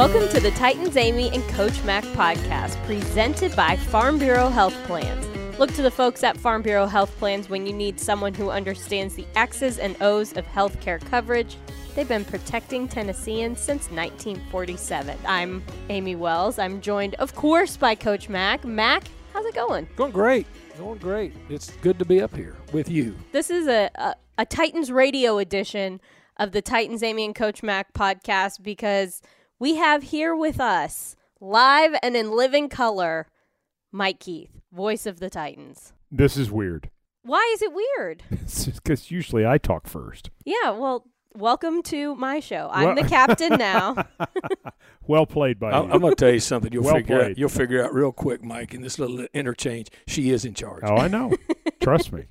Welcome to the Titans Amy and Coach Mac podcast, presented by Farm Bureau Health Plans. Look to the folks at Farm Bureau Health Plans when you need someone who understands the X's and O's of healthcare coverage. They've been protecting Tennesseans since 1947. I'm Amy Wells. I'm joined, of course, by Coach Mac. Mac, how's it going? Going great. Going great. It's good to be up here with you. This is a, a, a Titans radio edition of the Titans Amy and Coach Mac podcast because we have here with us, live and in living color, Mike Keith, voice of the Titans. This is weird. Why is it weird? Because usually I talk first. Yeah, well, welcome to my show. I'm Well- the captain now. Well played by I, you. I'm going to tell you something. You'll Well figure out. You'll figure out real quick, Mike. In this little interchange, she is in charge. oh, I know. Trust me.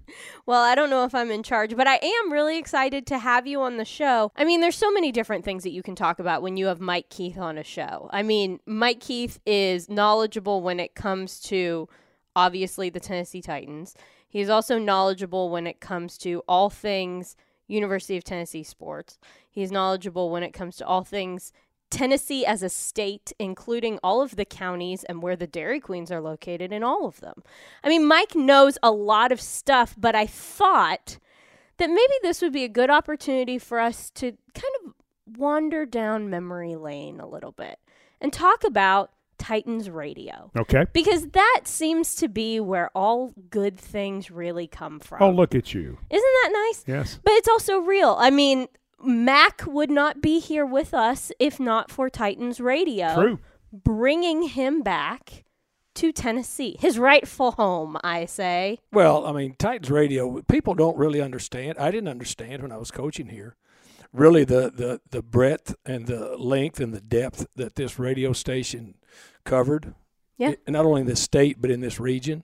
Well, I don't know if I'm in charge, but I am really excited to have you on the show. I mean, there's so many different things that you can talk about when you have Mike Keith on a show. I mean, Mike Keith is knowledgeable when it comes to obviously the Tennessee Titans. He's also knowledgeable when it comes to all things University of Tennessee sports. He's knowledgeable when it comes to all things Tennessee as a state, including all of the counties and where the Dairy Queens are located in all of them. I mean, Mike knows a lot of stuff, but I thought that maybe this would be a good opportunity for us to kind of wander down memory lane a little bit and talk about Titans radio. Okay. Because that seems to be where all good things really come from. Oh, look at you. Isn't that nice? Yes. But it's also real. I mean, Mac would not be here with us if not for Titans Radio True. bringing him back to Tennessee, his rightful home, I say. Well, I mean, Titans radio. People don't really understand. I didn't understand when I was coaching here. Really, the the the breadth and the length and the depth that this radio station covered. Yeah. It- not only in this state but in this region,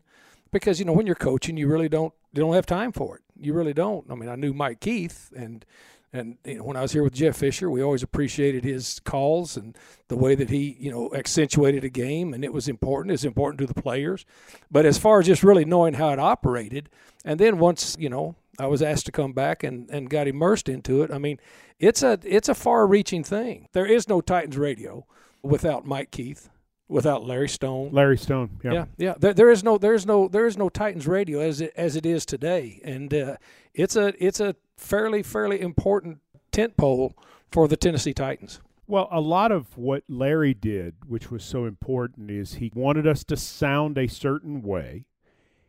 because you know when you're coaching, you really don't you don't have time for it. You really don't. I mean, I knew Mike Keith and. And you know, when I was here with Jeff Fisher, we always appreciated his calls and the way that he, you know, accentuated a game, and it was important. It's important to the players. But as far as just really knowing how it operated, and then once you know, I was asked to come back and, and got immersed into it. I mean, it's a it's a far-reaching thing. There is no Titans radio without Mike Keith, without Larry Stone. Larry Stone. Yeah. Yeah, yeah. There, there is no, there is no, there is no Titans radio as it as it is today, and uh, it's a it's a fairly fairly important tent pole for the Tennessee Titans. Well, a lot of what Larry did, which was so important, is he wanted us to sound a certain way.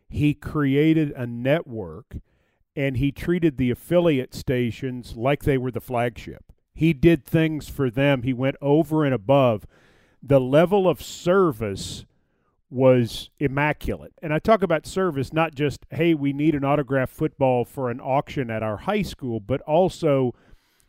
He created a network and he treated the affiliate stations like they were the flagship. He did things for them, he went over and above. The level of service was immaculate. And I talk about service not just, hey, we need an autographed football for an auction at our high school, but also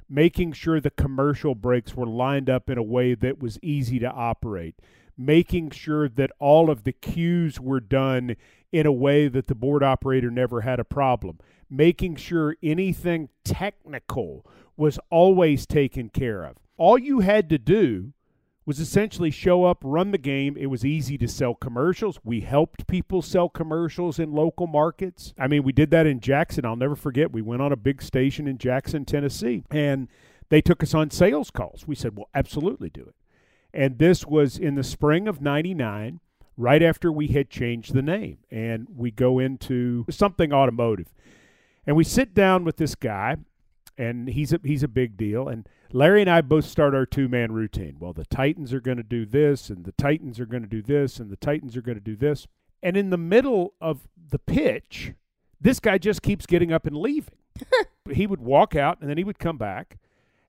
making sure the commercial breaks were lined up in a way that was easy to operate, making sure that all of the cues were done in a way that the board operator never had a problem, making sure anything technical was always taken care of. All you had to do was essentially show up, run the game. It was easy to sell commercials. We helped people sell commercials in local markets. I mean, we did that in Jackson. I'll never forget. We went on a big station in Jackson, Tennessee, and they took us on sales calls. We said, well, absolutely do it. And this was in the spring of 99, right after we had changed the name. And we go into something automotive. And we sit down with this guy, and he's a, he's a big deal. And Larry and I both start our two man routine. Well, the Titans are going to do this, and the Titans are going to do this, and the Titans are going to do this. And in the middle of the pitch, this guy just keeps getting up and leaving. he would walk out, and then he would come back,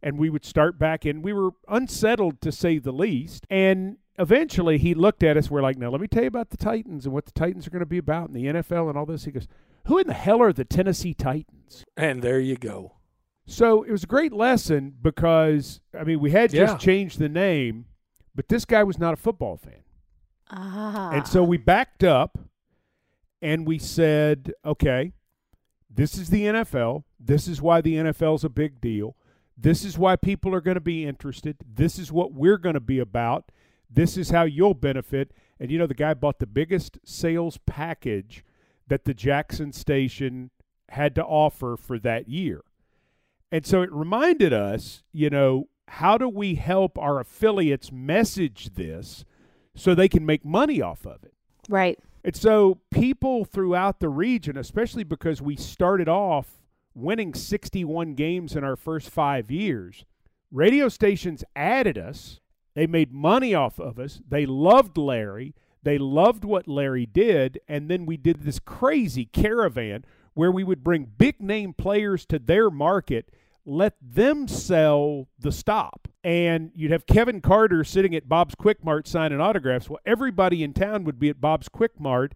and we would start back in. We were unsettled to say the least. And eventually he looked at us. We're like, now let me tell you about the Titans and what the Titans are going to be about in the NFL and all this. He goes, who in the hell are the Tennessee Titans? And there you go. So it was a great lesson because I mean we had just Yeah. changed the name, but this guy was not a football fan, Ah. and so we backed up, and we said, okay, this is the NFL. This is why the NFL is a big deal. This is why people are going to be interested. This is what we're going to be about. This is how you'll benefit. And you know, the guy bought the biggest sales package that the Jackson station had to offer for that year. And so it reminded us, you know, how do we help our affiliates message this so they can make money off of it? Right. And so people throughout the region, especially because we started off winning 61 games in our first five years, radio stations added us. They made money off of us. They loved Larry. They loved what Larry did. And then we did this crazy caravan where we would bring big name players to their market let them sell the stop. And you'd have Kevin Carter sitting at Bob's Quick Mart signing autographs. Well, everybody in town would be at Bob's Quick Mart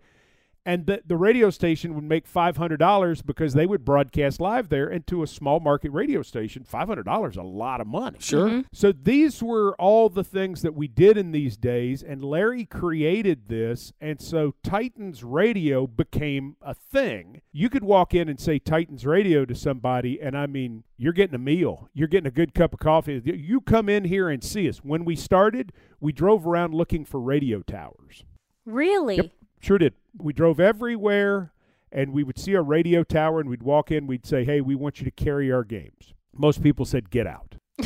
and the, the radio station would make $500 because they would broadcast live there and to a small market radio station $500 is a lot of money Sure. Mm-hmm. so these were all the things that we did in these days and larry created this and so titans radio became a thing you could walk in and say titans radio to somebody and i mean you're getting a meal you're getting a good cup of coffee you come in here and see us when we started we drove around looking for radio towers Really? Yep. Sure did. We drove everywhere and we would see a radio tower and we'd walk in, we'd say, Hey, we want you to carry our games. Most people said, Get out.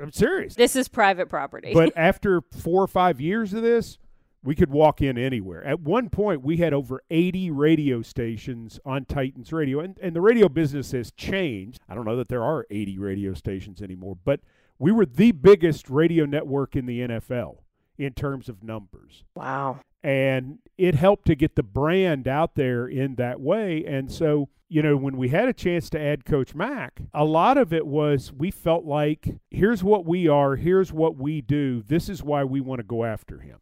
I'm serious. This is private property. But after four or five years of this, we could walk in anywhere. At one point, we had over 80 radio stations on Titans Radio, and, and the radio business has changed. I don't know that there are 80 radio stations anymore, but we were the biggest radio network in the NFL in terms of numbers. Wow. and it helped to get the brand out there in that way. And so you know when we had a chance to add coach mac a lot of it was we felt like here's what we are. Here's what we do. This is why we want to go after him.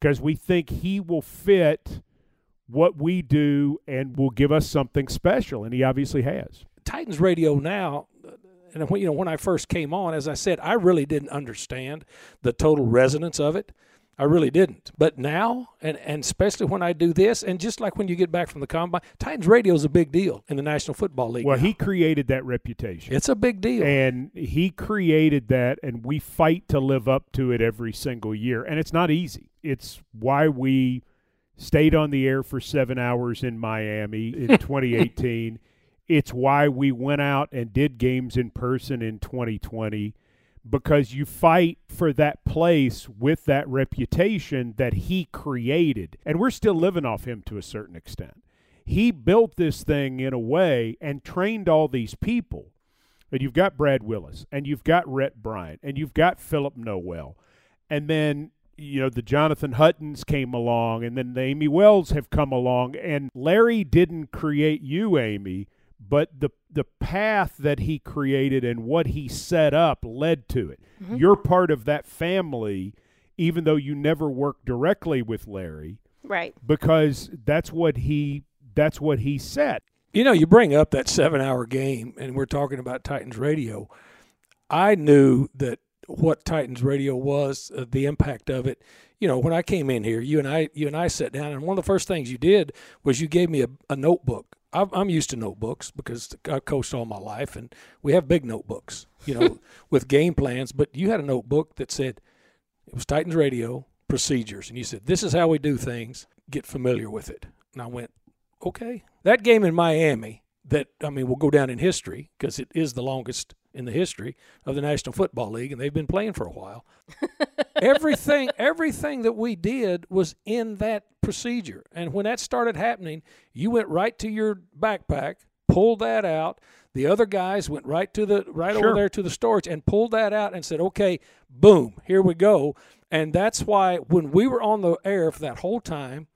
Because we think he will fit what we do and will give us something special and he obviously has. Titans radio now, and when you know when I first came on, as I said, I really didn't understand the total resonance of it. I really didn't. But now, and, and especially when I do this, and just like when you get back from the combine, Titans radio is a big deal in the National Football League. well now. he created that reputation it's a big deal. and he created that and we fight to live up to it every single year and it's not easy it's why we stayed on the air for seven hours in miami in 2018 it's why we went out and did games in person in 2020 because you fight for that place with that reputation that he created. And we're still living off him to a certain extent. He built this thing in a way and trained all these people. And you've got Brad Willis, and you've got Rhett Bryan, and you've got Philip Noel, and then you know the Jonathan Huttons came along, and then the Amy Wells have come along, and Larry didn't create you, Amy, but the the path that he created and what he set up led to it. You're part of that family, even though you never worked directly with Larry, Right. because that's what he that's what he set. You know, you bring up that seven hour game, and we're talking about Titans radio. I knew that what Titans radio was, uh, the impact of it. You know, when I came in here, you and I, you and I sat down, and one of the first things you did was you gave me a, a notebook. I'm I'm used to notebooks because I coached all my life, and we have big notebooks, you know, with game plans. But you had a notebook that said it was Titans radio procedures, and you said this is how we do things. Get familiar with it. And I went, okay. That game in Miami, that I mean, will go down in history because it is the longest in the history of the National Football League, and they've been playing for a while. everything, everything that we did was in that procedure, and when that started happening, you went right to your backpack, pulled that out. The other guys went right to the right over there to the storage and pulled that out and said, "Okay, boom, here we go." And that's why when we were on the air for that whole time,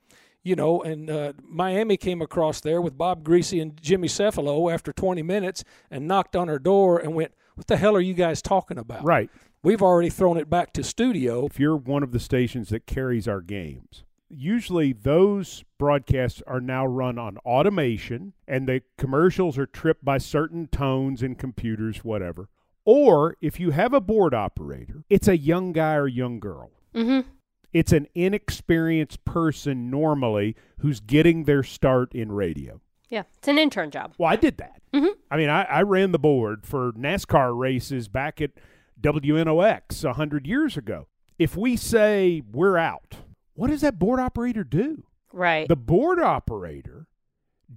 you know, and uh, Miami came across there with Bob Griese and Jimmy Cefalo after 20 minutes and knocked on our door and went, "What the hell are you guys talking about?" Right. We've already thrown it back to studio. if you're one of the stations that carries our games, usually those broadcasts are now run on automation and the commercials are tripped by certain tones and computers, whatever. Or if you have a board operator, it's a young guy or young girl. Mm-hmm. It's an inexperienced person normally who's getting their start in radio. Yeah. It's an intern job. Well, I did that. Mhm. I mean, I, I ran the board for NASCAR races back at WNOX a 100 years ago. If we say we're out, what does that board operator do? Right. The board operator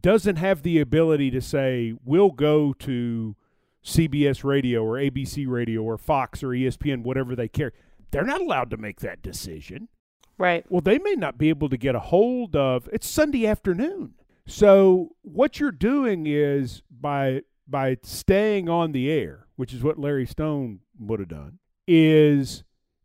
doesn't have the ability to say, we'll go to CBS Radio or ABC Radio or Fox or ESPN, whatever they carry. They're not allowed to make that decision. Right. Well, they may not be able to get a hold of it's Sunday afternoon. So what you're doing is by by staying on the air, which is what Larry Stone would have done, is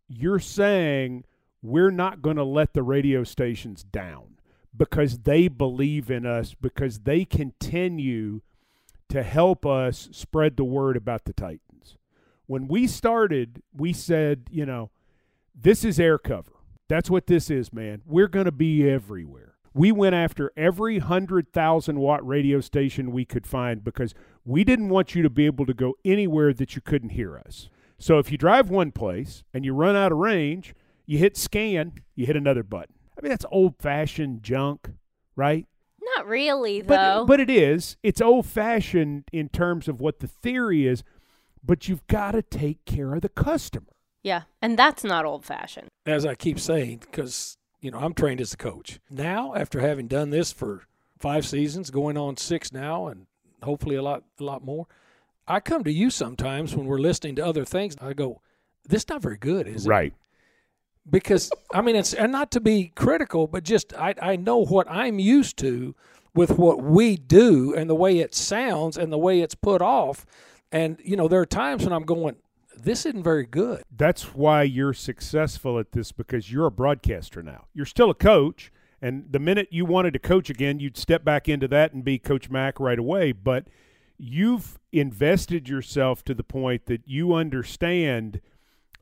you're saying we're not going to let the radio stations down because they believe in us because they continue to help us spread the word about the Titans. When we started, we said, you know, this is air cover. That's what this is, man. We're going to be everywhere. We went after every 100,000 watt radio station we could find because we didn't want you to be able to go anywhere that you couldn't hear us. So if you drive one place and you run out of range, you hit scan, you hit another button. I mean, that's old fashioned junk, right? Not really, though. But, but it is. It's old fashioned in terms of what the theory is, but you've got to take care of the customer. yeah, and that's not old fashioned. As I keep saying, because you know I'm trained as a coach. Now, after having done this for five seasons, going on six now, and hopefully a lot, a lot more, I come to you sometimes when we're listening to other things. I go, "This is not very good, is it?" Right. because I mean it's and not to be critical, but just I I know what I'm used to with what we do and the way it sounds and the way it's put off, and you know there are times when I'm going, this isn't very good. That's why you're successful at this because you're a broadcaster now. You're still a coach, and the minute you wanted to coach again, you'd step back into that and be Coach Mac right away. But you've invested yourself to the point that you understand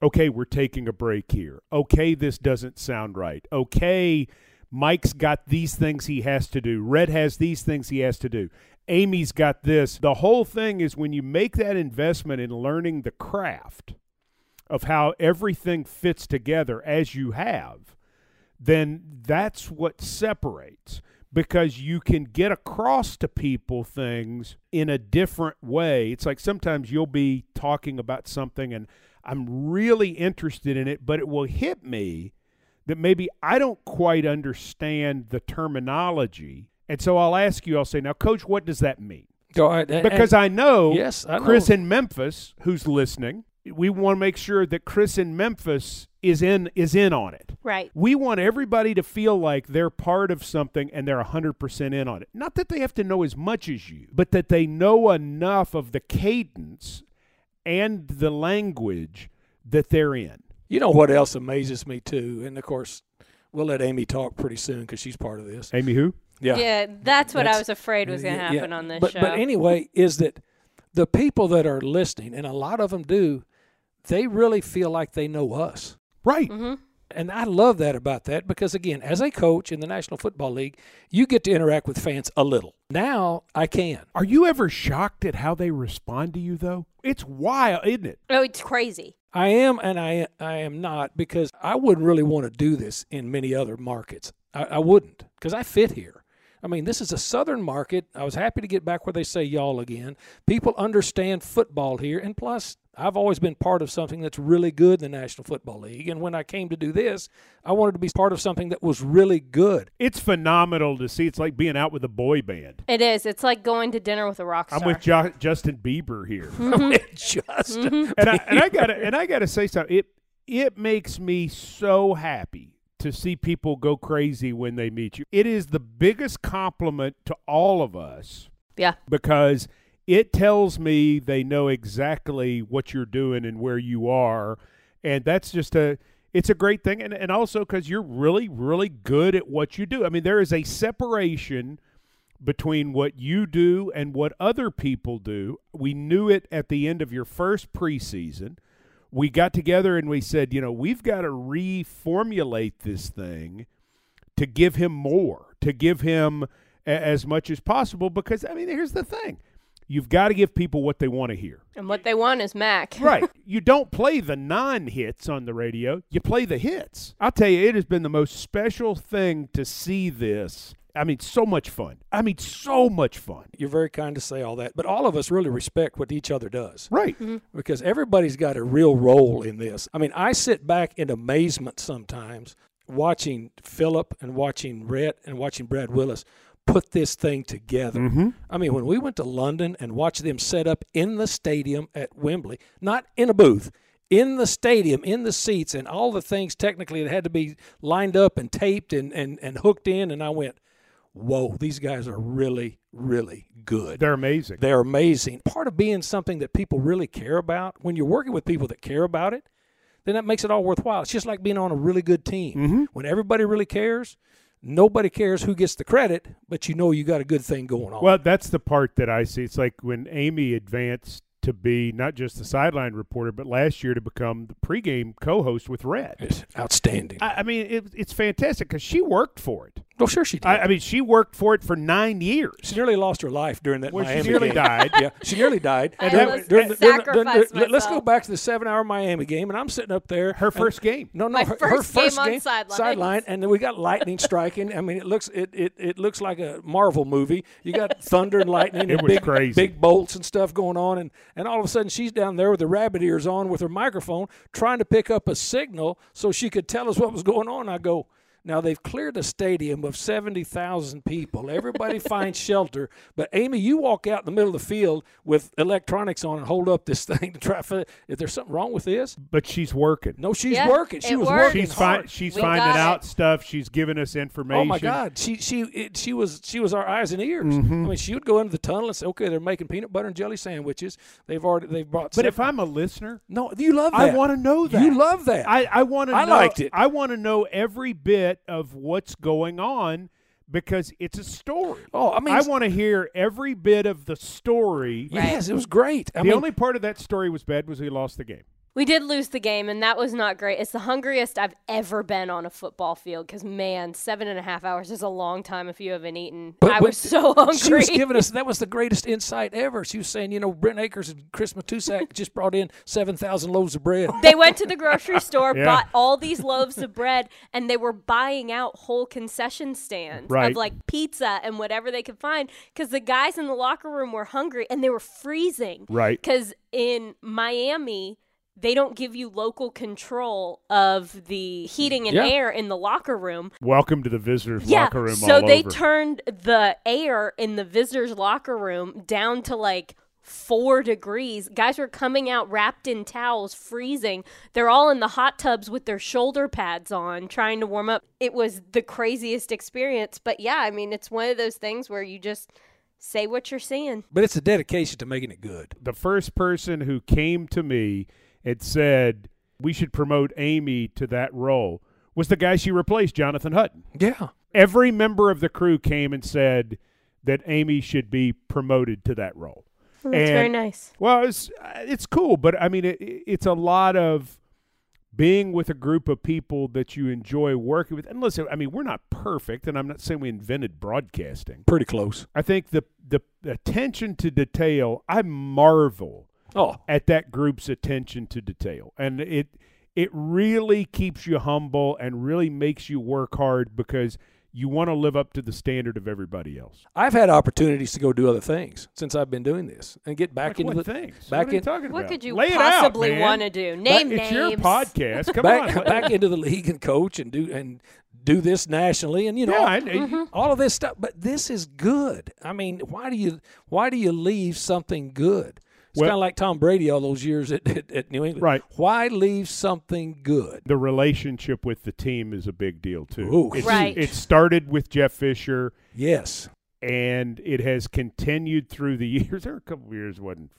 okay, we're taking a break here. Okay, this doesn't sound right. Okay, Mike's got these things he has to do. Rhett has these things he has to do. Amy's got this. The whole thing is when you make that investment in learning the craft of how everything fits together as you have, then that's what separates because you can get across to people things in a different way. It's like sometimes you'll be talking about something and I'm really interested in it, but it will hit me that maybe I don't quite understand the terminology. And so I'll ask you, I'll say, now, coach, what does that mean? Go ahead, and- Because I know yes, I know. Chris in Memphis, who's listening, we want to make sure that Chris in Memphis is in is in on it. Right. We want everybody to feel like they're part of something and they're 100% in on it. Not that they have to know as much as you, but that they know enough of the cadence and the language that they're in. You know what else amazes me too, and of course we'll let Amy talk pretty soon because she's part of this. Amy, who? Yeah, Yeah, that's what I was afraid was going to Yeah, yeah. happen on this but, show. But anyway, is that the people that are listening, and a lot of them do, they really feel like they know us. Right. hmm And I love that about that because, again, as a coach in the National Football League, you get to interact with fans a little. Now I can. Are you ever shocked at how they respond to you, though? It's wild, isn't it? Oh, it's crazy. I am, and I I am not because I wouldn't really want to do this in many other markets. I, I wouldn't because I fit here. I mean, this is a southern market. I was happy to get back where they say y'all again. People understand football here, and plus, I've always been part of something that's really good in the National Football League. And when I came to do this, I wanted to be part of something that was really good. It's phenomenal to see. It's like being out with a boy band. It is. It's like going to dinner with a rock star. I'm with jo- Justin Bieber here. Just and I and I gotta and I gotta say something. It it makes me so happy to see people go crazy when they meet you. It is the biggest compliment to all of us yeah. because it tells me they know exactly what you're doing and where you are, and that's just a it's a great thing, and and also because you're really really good at what you do. I mean, there is a separation between what you do and what other people do. We knew it at the end of your first preseason. We got together and we said, you know, we've got to reformulate this thing to give him more, to give him a- as much as possible. Because, I mean, here's the thing you've got to give people what they want to hear. And what they want is Mac. Right. you don't play the non hits on the radio, you play the hits. I'll tell you, it has been the most special thing to see this. I mean, so much fun. I mean, so much fun. you're very kind to say all that, but all of us really respect what each other does. Right. because everybody's got a real role in this. I mean, I sit back in amazement sometimes watching Philip and watching Rhett and watching Brad Willis put this thing together. Mm-hmm. I mean, when we went to London and watched them set up in the stadium at Wembley, not in a booth, in the stadium, in the seats, and all the things technically that had to be lined up and taped and, and, and hooked in, and I went, whoa, these guys are really, really good. They're amazing. They're amazing. Part of being something that people really care about, when you're working with people that care about it, then that makes it all worthwhile. It's just like being on a really good team. Mhm. When everybody really cares, nobody cares who gets the credit, but you know you got a good thing going on. Well, that's the part that I see. It's like when Amy advanced to be not just the sideline reporter, but last year to become the pregame co-host with Rhett. it's outstanding. I, I mean, it, it's fantastic because she worked for it. Well, sure she did. I, I mean, she worked for it for nine years. she nearly lost her life during that Well, she nearly game. died. Yeah, she nearly died. I During- almost during the- during during the- let- Let's go back to the seven-hour Miami game, and I'm sitting up there. Her and- first game. No, no, My her, first her game first on game sidelines. sideline, and then we got lightning striking. I mean, it looks it, it, it looks like a Marvel movie. You got thunder and lightning, It and was big crazy. big bolts and stuff going on, and and all of a sudden she's down there with her rabbit ears on with her microphone, trying to pick up a signal so she could tell us what was going on. I go. Now they've cleared a stadium of seventy thousand people. Everybody finds shelter, but Amy, you walk out in the middle of the field with electronics on and hold up this thing to try. To, if there's something wrong with this, But she's working. no, she's Yeah, working. She was works. working She's fi- she's finding out it. stuff. She's giving us information. Oh my God, she she it, she was she was our eyes and ears. Mm-hmm. I mean, she would go into the tunnel and say, "Okay, they're making peanut butter and jelly sandwiches. They've already they've brought." But if I'm a listener, no, you love that. I want to know that. You love that. I, I want to. I know, liked it. I want to know every bit of what's going on because it's a story. oh, I mean, I want to hear every bit of the story. yes, it was great. I the mean, only part of that story was bad was he lost the game. We did lose the game, and that was not great. It's the hungriest I've ever been on a football field because, man, seven and a half hours is a long time if you haven't eaten. But- I but was so hungry. She was giving us that was the greatest insight ever. She was saying, you know, Brent Akers and Chris Matusak just brought in seven thousand loaves of bread. they went to the grocery store, Yeah. bought all these loaves of bread, and they were buying out whole concession stands Right. of like pizza and whatever they could find because the guys in the locker room were hungry and they were freezing. Right. Because in Miami, they don't give you local control of the heating and Yeah. air in the locker room. Welcome to the visitors' Yeah. locker room. so all they over. turned the air in the visitors' locker room down to like four degrees. Guys were coming out wrapped in towels, freezing. They're all in the hot tubs with their shoulder pads on, trying to warm up. It was the craziest experience. But yeah, I mean, it's one of those things where you just say what you're seeing. But it's a dedication to making it good. the first person who came to me and said we should promote Amy to that role was the guy she replaced, Jonathan Hutton. Yeah. Every member of the crew came and said that Amy should be promoted to that role. Well, that's very nice. Well, it's it's cool, but I mean, it, it's a lot of being with a group of people that you enjoy working with. And listen, I mean, we're not perfect, and I'm not saying we invented broadcasting. Pretty close. I think the the attention to detail, I marvel Oh, at that group's attention to detail, and it it really keeps you humble and really makes you work hard because you want to live up to the standard of everybody else. I've had opportunities to go do other things since I've been doing this and get back Like into what the things? back what are you in- talking What could you Lay it possibly man. want to do? Name it's names. your podcast. Come back on, back into the league and coach and do and do this nationally and you know Yeah, all, I- Mm-hmm. all of this stuff. But this is good. I mean, why do you why do you leave something good? It's Well- kind of like Tom Brady all those years at, at, at New England. Right. Why leave something good? the relationship with the team is a big deal too. Ooh. It's- Right. It started with Jeff Fisher, Yes. and it has continued through the years. There were a couple of years wasn't.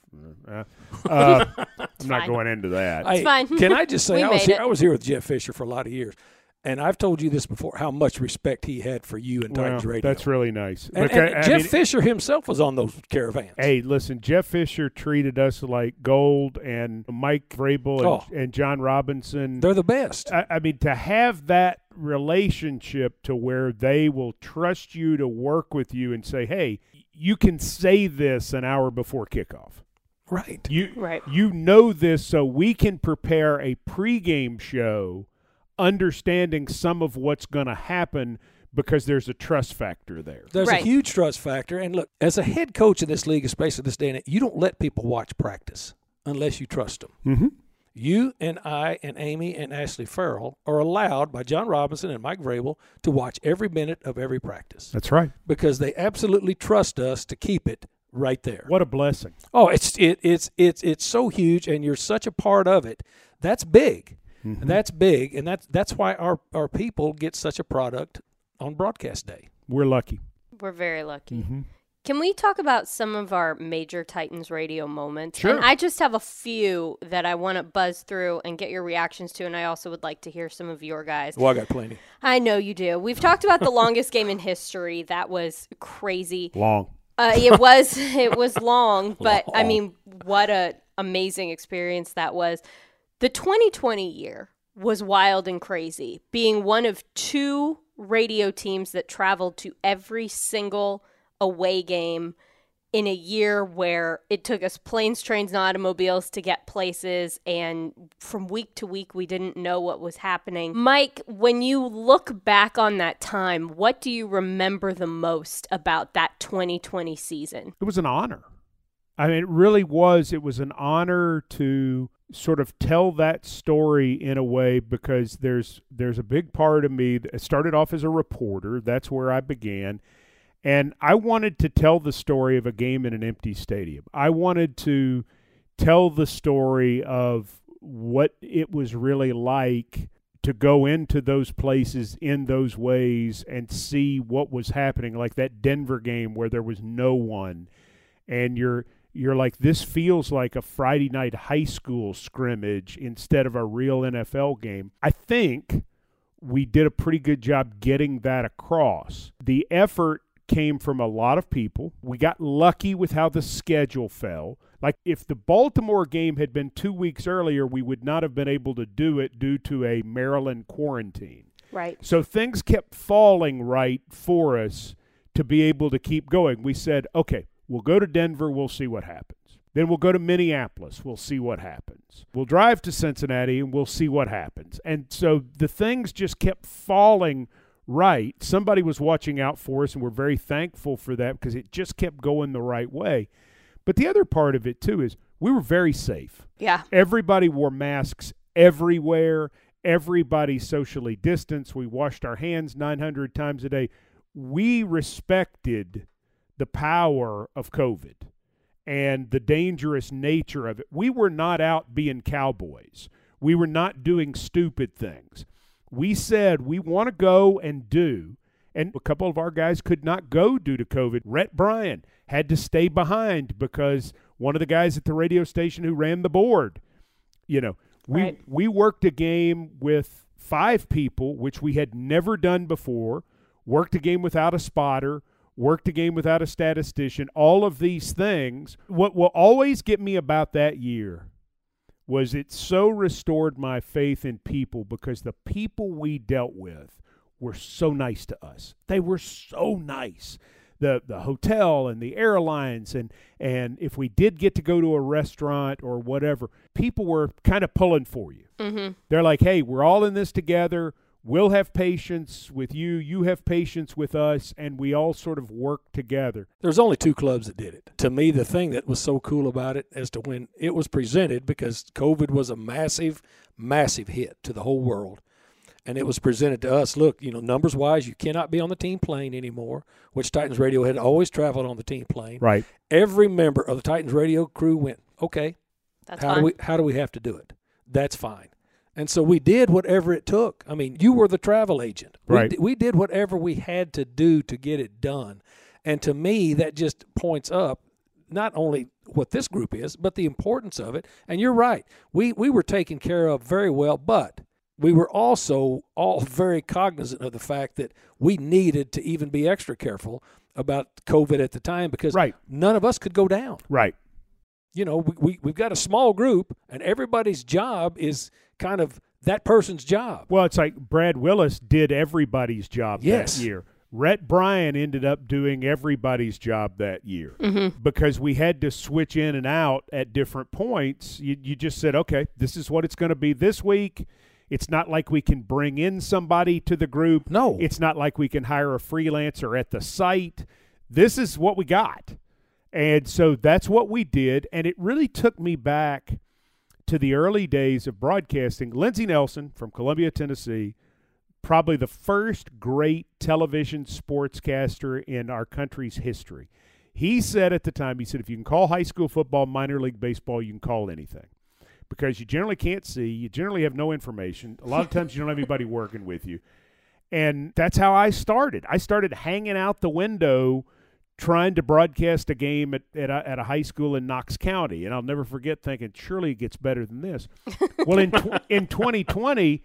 Uh, uh, I'm not fine. going into that. I, fine. Can I just say I was here, it. I was here with Jeff Fisher for a lot of years, and I've told you this before how much respect he had for you and Well, Radio. that's really nice. and, Because, and Jeff mean, Fisher himself was on those caravans. Hey, listen, Jeff Fisher treated us like gold, and Mike Vrabel and, Oh. and Jon Robinson. They're the best. I, I mean, to have that relationship to where they will trust you to work with you and say, "Hey, you can say this an hour before kickoff." right. You Right. you know this, so we can prepare a pregame show, understanding some of what's going to happen because there's a trust factor there. There's Right. a huge trust factor. And look, as a head coach in this league, especially this day and age, you don't let people watch practice unless you trust them. Mm-hmm. You and I and Amy and Ashley Farrell are allowed by Jon Robinson and Mike Vrabel to watch every minute of every practice That's right. because they absolutely trust us to keep it right there. What a blessing. Oh, it's it, it's it's it's so huge, and you're such a part of it. That's big. Mm-hmm. That's big, and that's that's why our our people get such a product on broadcast day. We're lucky. We're very lucky. Mm-hmm. Can we talk about some of our major Titans radio moments? Sure. And I just have a few that I want to buzz through and get your reactions to, and I also would like to hear some of your guys. Well, I got plenty. I know you do. We've talked about the longest game in history. That was crazy. Long. Uh, it was it was long, but I mean, what a amazing experience that was. The 2020 year was wild and crazy, being one of two radio teams that traveled to every single away game in a year where it took us planes, trains, and automobiles to get places, and from week to week, we didn't know what was happening. Mike, when you look back on that time, what do you remember the most about that 2020 season? It was an honor. I mean, it really was. It was an honor to sort of tell that story in a way because there's there's a big part of me that started off as a reporter. That's where I began. And I wanted to tell the story of a game in an empty stadium. I wanted to tell the story of what it was really like to go into those places in those ways and see what was happening like that Denver game where there was no one and you're you're like this feels like a Friday night high school scrimmage instead of a real NFL game. I think we did a pretty good job getting that across. The effort came from a lot of people. We got lucky with how the schedule fell. Like if the Baltimore game had been 2 weeks earlier, we would not have been able to do it due to a Maryland quarantine. Right. So things kept falling right for us to be able to keep going. We said, okay, we'll go to Denver, we'll see what happens. Then we'll go to Minneapolis, we'll see what happens. We'll drive to Cincinnati and we'll see what happens. And so the things just kept falling right. Somebody was watching out for us, and we're very thankful for that because it just kept going the right way. But the other part of it, too, is we were very safe. Yeah. Everybody wore masks everywhere. Everybody socially distanced. We washed our hands 900 times a day. We respected the power of COVID and the dangerous nature of it. We were not out being cowboys. We were not doing stupid things. We said we want to go and do, and a couple of our guys could not go due to COVID. Rhett Bryan had to stay behind because one of the guys at the radio station who ran the board, you know, we Right. we worked a game with five people, which we had never done before. Worked a game without a spotter. Worked a game without a statistician. All of these things. What will always get me about that year was it so restored my faith in people because the people we dealt with were so nice to us. They were so nice. The the hotel and the airlines and and if we did get to go to a restaurant or whatever, people were kind of pulling for you. Mm-hmm. They're like, "Hey, we're all in this together. We'll have patience with you. You have patience with us, and we all sort of work together." There's only two clubs that did it. To me, the thing that was so cool about it as to when it was presented, because COVID was a massive, massive hit to the whole world. And it was presented to us. Look, you know, numbers wise, you cannot be on the team plane anymore, which Titans Radio had always traveled on the team plane. Right. Every member of the Titans Radio crew went, okay, That's how fine. do we how do we have to do it? That's fine. And so we did whatever it took. I mean, you were the travel agent. We Right. di- We, did whatever we had to do to get it done. And to me, that just points up not only what this group is, but the importance of it. And you're right. We we were taken care of very well, but we were also all very cognizant of the fact that we needed to even be extra careful about COVID at the time because Right. none of us could go down Right. you know, we, we, we've got a small group, and everybody's job is kind of that person's job. Well, it's like Brad Willis did everybody's job Yes. that year. Rhett Bryan ended up doing everybody's job that year Mm-hmm. because we had to switch in and out at different points. You, you just said, okay, this is what it's going to be this week. It's not like we can bring in somebody to the group. No. It's not like we can hire a freelancer at the site. This is what we got. And so that's what we did. And it really took me back to the early days of broadcasting. Lindsey Nelson from Columbia, Tennessee, probably the first great television sportscaster in our country's history. He said at the time, he said, if you can call high school football minor league baseball, you can call anything because you generally can't see. You generally have no information. A lot of times you don't have anybody working with you. And that's how I started. I started hanging out the window trying to broadcast a game at, at, a, at a high school in Knox County. And I'll never forget thinking, surely it gets better than this. well, in, tw- in 2020,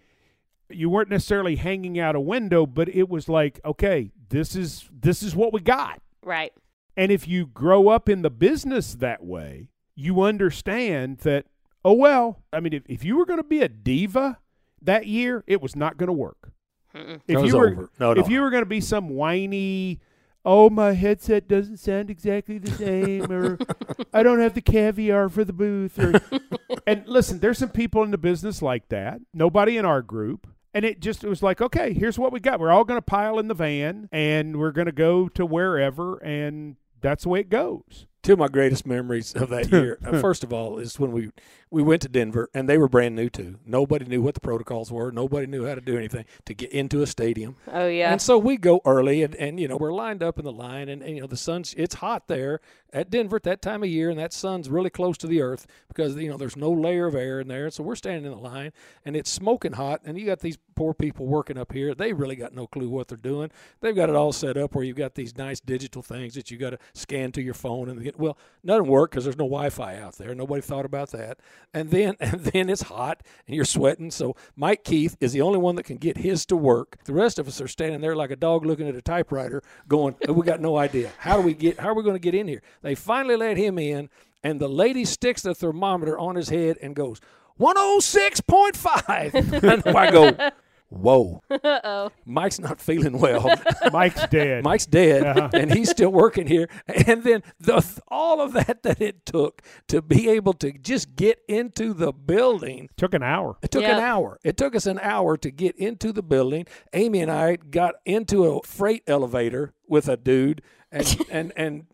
you weren't necessarily hanging out a window, but it was like, okay, this is this is what we got. Right. And if you grow up in the business that way, you understand that, oh, well, I mean, if, if you were going to be a diva that year, it was not going to work. Mm-mm. If you were. No, no. if you were going to be some whiny, oh, my headset doesn't sound exactly the same, or I don't have the caviar for the booth, or and listen, there's some people in the business like that. Nobody in our group. And it just it was like, okay, here's what we got. We're all going to pile in the van and we're going to go to wherever and that's the way it goes. Two of my greatest memories of that year, uh, first of all, is when we we went to Denver and they were brand new too. Nobody knew what the protocols were. Nobody knew how to do anything to get into a stadium. Oh yeah. And so we go early, and, and you know we're lined up in the line, and, and you know the sun's it's hot there at Denver at that time of year, and that sun's really close to the earth because you know there's no layer of air in there. So we're standing in the line, and it's smoking hot, and you got these poor people working up here. They really got no clue what they're doing. They've got it all set up where you've got these nice digital things that you got to scan to your phone, and get, well, them work because there's no Wi-Fi out there. Nobody thought about that, and then and then it's hot and you're sweating. So Mike Keith is the only one that can get his to work. The rest of us are standing there like a dog looking at a typewriter, going, oh, "We got no idea. How do we get? How are we going to get in here?" They finally let him in, and the lady sticks the thermometer on his head and goes, 106.5. and I go, Whoa, oh. Mike's not feeling well. Mike's dead. Mike's dead, Uh-huh. and he's still working here. And then the all of that that it took to be able to just get into the building Took an hour. it took an Yeah. hour. It took us an hour to get into the building. Amy and I got into a freight elevator with a dude, and and and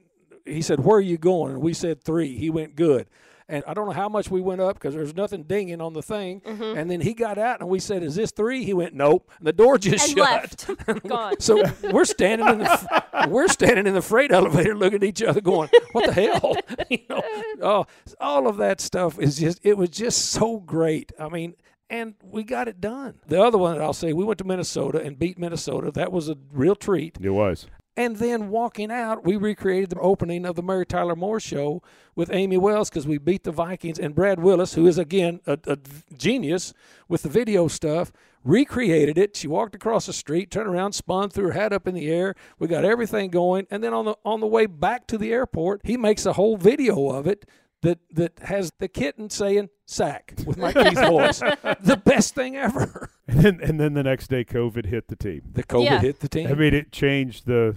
he said, "Where are you going?" And we said three. He went good. And I don't know how much we went up because there's nothing dinging on the thing. Mm-hmm. And then he got out and we said, "Is this three? He went, "Nope." And the door just And shut. left. Gone. So we're standing in the we're standing in the freight elevator, looking at each other, going, "What the hell?" you know, oh, all of that stuff is just it was just so great. I mean, and we got it done. The other one that I'll say, we went to Minnesota and beat Minnesota. That was a real treat. It was. And then walking out, we recreated the opening of the Mary Tyler Moore show with Amy Wells because we beat the Vikings and Brad Willis, who is again a, a genius with the video stuff, recreated it. She walked across the street, turned around, spun, threw her hat up in the air. We got everything going, and then on the on the way back to the airport, he makes a whole video of it. That, that has the kitten saying sack with Mike Keith's voice. The best thing ever. And then, and then the next day, COVID hit the team. The COVID Yeah. hit the team. I mean, it changed the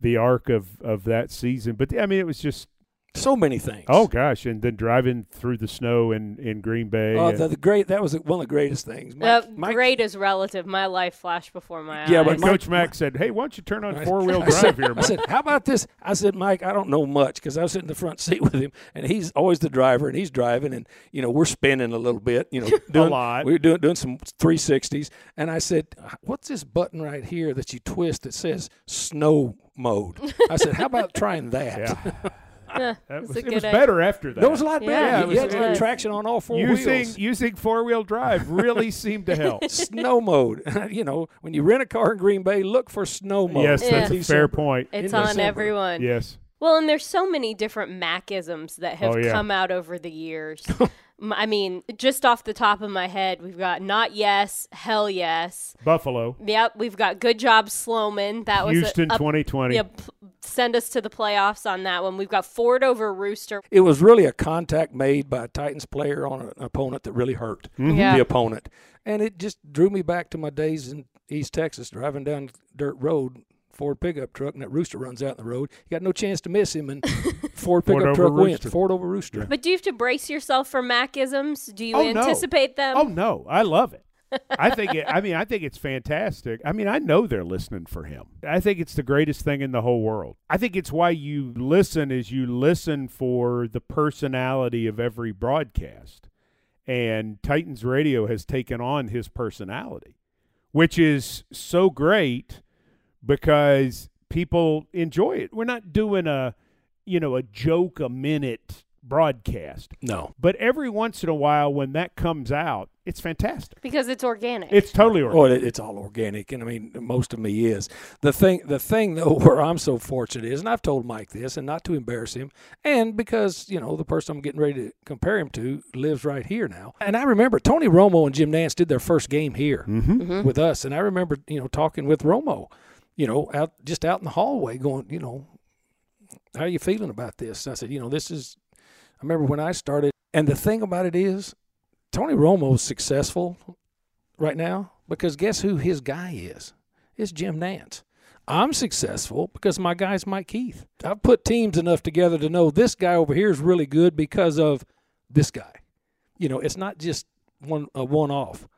the arc of, of that season. But I mean, it was just so many things. oh gosh, and then driving through the snow in, in Green Bay. Oh, and- the, the great! That was one of the greatest things. Uh, Mike- Mike- great is relative. My life flashed before my eyes. Yeah, but and Mike- Coach Mac said, "Hey, why don't you turn on four wheel I said- drive here?" I said, "How about this?" I said, "Mike, I don't know much because I was sitting in the front seat with him, and he's always the driver, and he's driving, and you know we're spinning a little bit, you know, doing, lot. We were doing doing some 360s, and I said, "What's this button right here that you twist that says snow mode?" I said, "How about trying that?" yeah, Huh, that was, a it was idea. better after that. That was a lot Yeah, better. it was- had it was- traction on all four using wheels. using four wheel drive really seemed to help. Snow mode. you know, when you rent a car in Green Bay, look for snow mode. yes, Yeah. that's a In fair point. It's in on December. everyone. Yes, Well, and there's so many different Macisms that have Oh, yeah. come out over the years. M- I mean, just off the top of my head, we've got not yes, hell yes. Buffalo, Yep, we've got good job Sloman. That was Houston, a, 2020. yeah, p- send us to the playoffs on that one. We've got Ford over Rooster. It was really a contact made by a Titans player on an opponent that really hurt mm-hmm. Yeah. the opponent. And it just drew me back to my days in East Texas driving down dirt road, Ford pickup truck, and that rooster runs out in the road. You got no chance to miss him, and Ford Ford pickup over truck wins. Ford over Rooster. But do you have to brace yourself for Macisms? Do you Oh, no. anticipate them? Oh no, I love it. I think it, I mean I think it's fantastic. I mean I know they're listening for him. I think it's the greatest thing in the whole world. I think it's why you listen is you listen for the personality of every broadcast. and Titans Radio has taken on his personality, which is so great because people enjoy it. We're not doing a, you know, a joke a minute broadcast. No. But every once in a while when that comes out, it's fantastic. Because it's organic. It's totally organic. Well, it's all organic, and I mean, most of me is the thing. The thing though, where I'm so fortunate is, and I've told Mike this, and not to embarrass him, and because you know the person I'm getting ready to compare him to lives right here now. And I remember Tony Romo and Jim Nantz did their first game here mm-hmm. with us, and I remember you know talking with Romo, you know, out just out in the hallway, going, you know, how are you feeling about this? I said, you know, this is. I remember when I started, and the thing about it is, Tony Romo's successful right now because guess who his guy is? It's Jim Nantz. I'm successful because my guy's Mike Keith. I've put teams enough together to know this guy over here is really good because of this guy. You know, it's not just one a one off.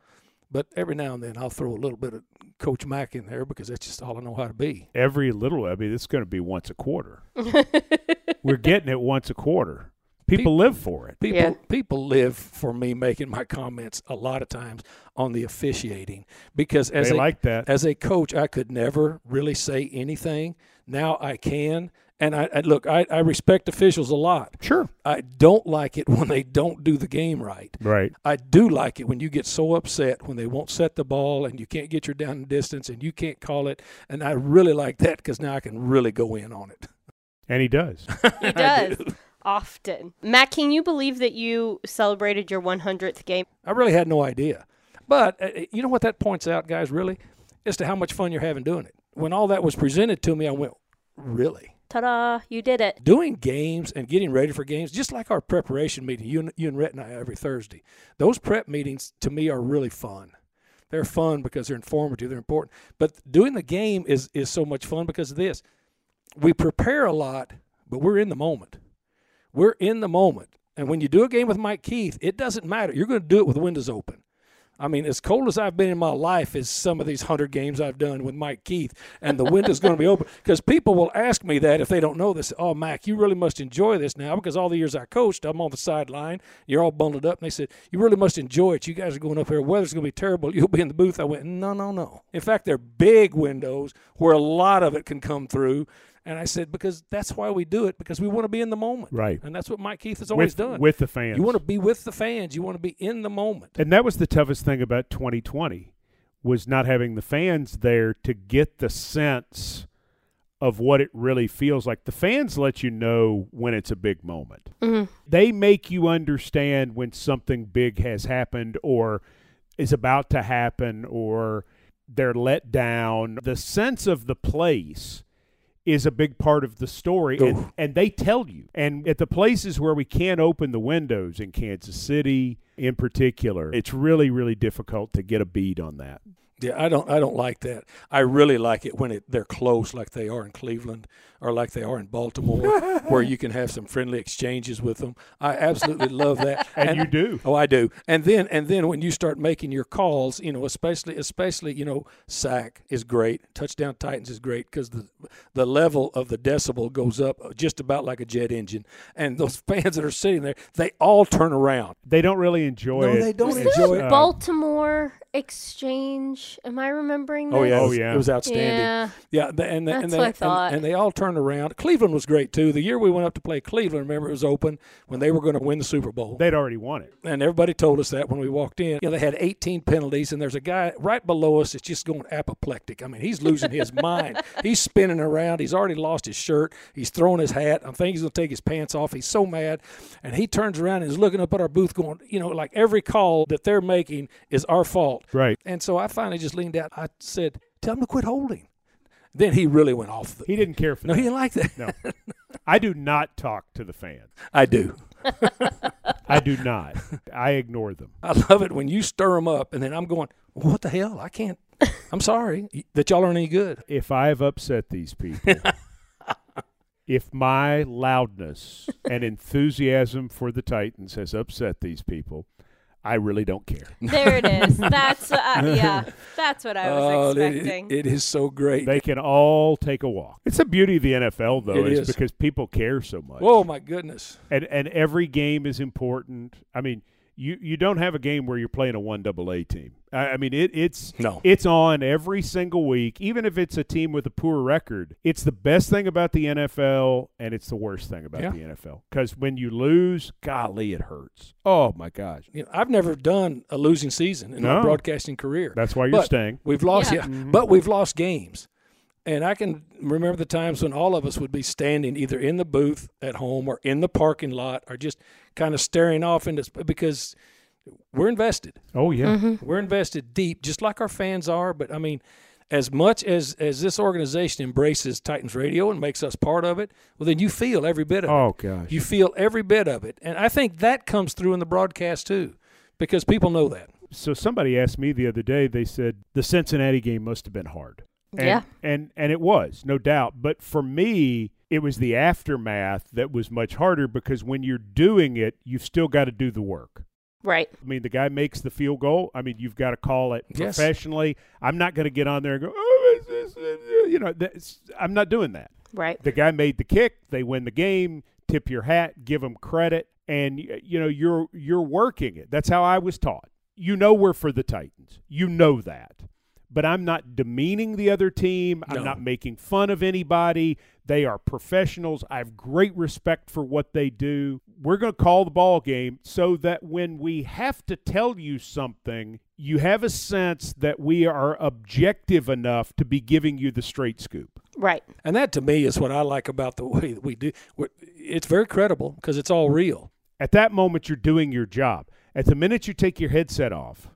But every now and then I'll throw a little bit of Coach Mac in there because that's just all I know how to be. Every little, I mean, it's going to be once a quarter. We're getting it once a quarter. People live for it. People Yeah. people live for me making my comments a lot of times on the officiating because as They a, like that. as a coach I could never really say anything. Now I can. And I, I look, I, I respect officials a lot. Sure. I don't like it when they don't do the game right. Right. I do like it when you get so upset when they won't set the ball and you can't get your down and distance and you can't call it. And I really like that because now I can really go in on it. And he does. he I does. do. Often. Matt, can you believe that you celebrated your 100th game? I really had no idea. But uh, you know what that points out, guys, really? As to how much fun you're having doing it. When all that was presented to me, I went, really? Ta da, you did it. Doing games and getting ready for games, just like our preparation meeting, you and, you and Rhett and I every Thursday, those prep meetings to me are really fun. They're fun because they're informative, they're important. But doing the game is, is so much fun because of this. We prepare a lot, but we're in the moment. We're in the moment. And when you do a game with Mike Keith, it doesn't matter. You're going to do it with windows open. I mean, as cold as I've been in my life is some of these 100 games I've done with Mike Keith, and the window's going to be open. Because people will ask me that if they don't know this. Oh, Mac, you really must enjoy this now because all the years I coached, I'm on the sideline. You're all bundled up. And they said, You really must enjoy it. You guys are going up here. Weather's going to be terrible. You'll be in the booth. I went, No, no, no. In fact, they're big windows where a lot of it can come through. And I said, Because that's why we do it, because we want to be in the moment. Right. And that's what Mike Keith has always with, done. with the fans. you want to be with the fans, you want to be in the moment. and that was the toughest thing about 2020 was not having the fans there to get the sense of what it really feels like. The fans let you know when it's a big moment. Mhm. They make you understand when something big has happened or is about to happen or they're let down. The sense of the place is a big part of the story and, and they tell you. And at the places where we can't open the windows in kansas city in particular it's really really difficult to get a bead on that Yeah, I don't. I don't like that. I really like it when it, they're close, like they are in Cleveland or like they are in Baltimore, where you can have some friendly exchanges with them. I absolutely love that. and, you do Oh, I do. And then and then when you start making your calls, you know, especially especially you know, sack is great, touchdown Titans is great because the the level of the decibel goes up just about like a jet engine, and those fans that are sitting there, they all turn around. they don't really enjoy No, it they don't Was enjoy the it. uh, Baltimore exchange? Am I remembering this? Oh yeah, oh yeah. it was outstanding. Yeah. Yeah, the, and the, and, That's they, what I thought. and they all turned around. Cleveland was great too. The year we went up to play Cleveland, remember it was open when they were going to win the Super Bowl, they'd already won it and everybody told us that when we walked in. You know, they had 18 penalties, and there's a guy right below us that's just going apoplectic. I mean, he's losing his mind. He's spinning around. He's already lost his shirt. He's throwing his hat. I'm thinking he's going to take his pants off. He's so mad, and he turns around and is looking up at our booth, going, you know, like every call that they're making is our fault. right And so I finally just leaned out. I said, "Tell him to quit holding." Then he really went off. The, he didn't care for no, that he didn't like that. no i do not talk to the fans I do. i do not i ignore them I love it when you stir them up, and then I'm going, "What the hell? I can't." I'm sorry that y'all aren't any good. if i've upset these people if my loudness and enthusiasm for the titans has upset these people i really don't care There it is. That's uh, yeah. That's what I was Oh, it- expecting. it is so great. They can all take a walk. It's the beauty of the NFL, though, It is, is. because people care so much. Oh my goodness! And and every game is important. I mean, you you don't have a game where you're playing a one double A team. I, I mean, it, it's No. it's on every single week, even if it's a team with a poor record. It's the best thing about the NFL, and it's the worst thing about Yeah. the NFL because when you lose, golly, it hurts. Oh my gosh, You know, I've never done a losing season in my broadcasting career. that's why you're But staying. We've lost, Yeah. yeah, mm-hmm. but we've lost games. And I can remember the times when all of us would be standing either in the booth at home or in the parking lot or just kind of staring off into because we're invested. Oh yeah, Mm-hmm. We're invested deep, just like our fans are. But I mean, as much as as this organization embraces Titans Radio and makes us part of it, well, then you feel every bit of it. oh gosh. You feel every bit of it, and I think that comes through in the broadcast too, because people know that. so somebody asked me the other day. They said the Cincinnati game must have been hard. And, Yeah. and and it was no doubt. But for me, it was the aftermath that was much harder because when you're doing it, you've still got to do the work. Right. I mean, the guy makes the field goal. I mean, you've got to call it Yes. professionally. I'm not going to get on there and go, oh, is this, uh, you know, that's, I'm not doing that. Right. The guy made the kick. They win the game. Tip your hat. Give them credit. And you know, you're you're working it. That's how I was taught. You know, we're for the Titans. You know that. But I'm not demeaning the other team. I'm No. not making fun of anybody. They are professionals. I have great respect for what they do. We're going to call the ball game so that when we have to tell you something, you have a sense that we are objective enough to be giving you the straight scoop. Right. And that to me is what I like about the way that we do. We're- It's very credible because it's all real. At that moment, you're doing your job. At the minute you take your headset off,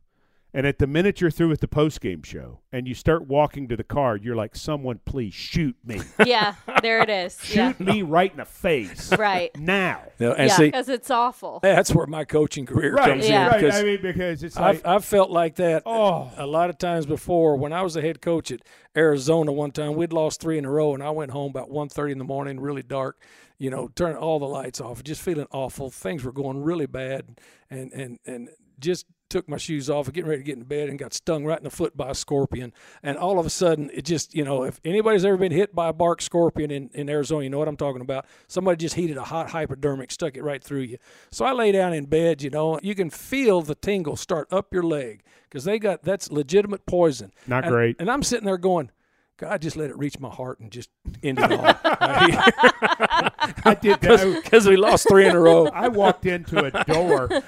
and at the minute you're through with the post-game show, and you start walking to the car, you're like, "Someone, please shoot me! Yeah. There it is. yeah. Shoot me right in the face Right. now!" You know, and yeah. Because it's awful. that's where my coaching career comes Yeah. in right. because I mean, because it's like, I've, I've felt like that Oh. a lot of times before. When I was the head coach at Arizona one time, we'd lost three in a row, and I went home about 1.30 in the morning, really dark, you know, turn all the lights off, just feeling awful. Things were going really bad, and, and, and just took my shoes off, getting ready to get in bed, and got stung right in the foot by a scorpion. And all of a sudden, it just, you know, if anybody's ever been hit by a bark scorpion in, in Arizona, you know what I'm talking about. Somebody just heated a hot hypodermic, stuck it right through you. So I lay down in bed, you know, you can feel the tingle start up your leg because they got that's legitimate poison. Not And- great. And I'm sitting there going, God, just let it reach my heart and just end it all. I did that. Because we lost three in a row. I walked into a door.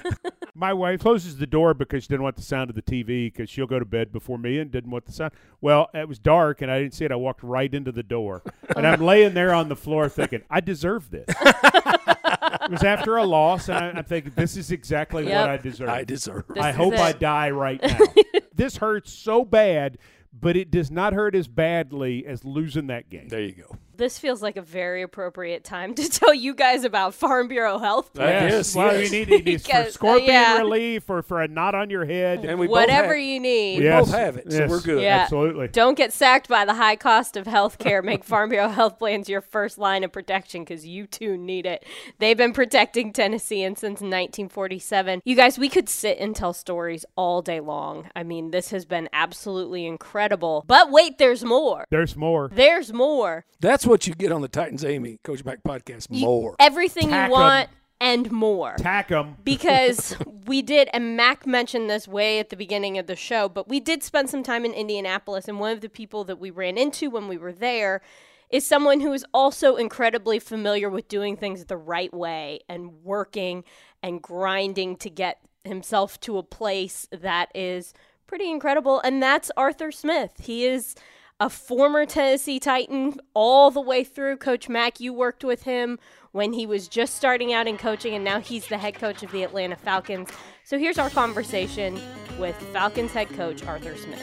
My wife closes the door because she didn't want the sound of the TV because she'll go to bed before me and didn't want the sound. Well, it was dark and I didn't see it. I walked right into the door and I'm laying there on the floor thinking, I deserve this. it was after a loss, and I, I'm thinking, this is exactly Yep. what I deserve. I deserve. This I hope it. I die right now. this hurts so bad, but it does not hurt as badly as losing that game. There you go. This feels like a very appropriate time to tell you guys about Farm Bureau Health That Plan. is, well, yes. you need it is for Because, uh, scorpion yeah. relief or for a knot on your head. And we Whatever have, you need. we Yes, both have it, so yes. we're good. Yeah. Absolutely. Don't get sacked by the high cost of health care. Make Farm Bureau Health Plans your first line of protection because you too need it. They've been protecting Tennesseans since 1947. You guys, we could sit and tell stories all day long. I mean, this has been absolutely incredible. But wait, there's more. There's more. There's more. That's what you get on the Titans Amy Coach Mac podcast. You- More. Everything Tack 'em. you want and more. Tack 'em. because we did, and Mac mentioned this way at the beginning of the show, but we did spend some time in Indianapolis, and one of the people that we ran into when we were there is someone who is also incredibly familiar with doing things the right way and working and grinding to get himself to a place that is pretty incredible, and that's Arthur Smith. He is a former Tennessee Titan all the way through. Coach Mac, you worked with him when he was just starting out in coaching, and now he's the head coach of the Atlanta Falcons. So here's our conversation with Falcons head coach Arthur Smith.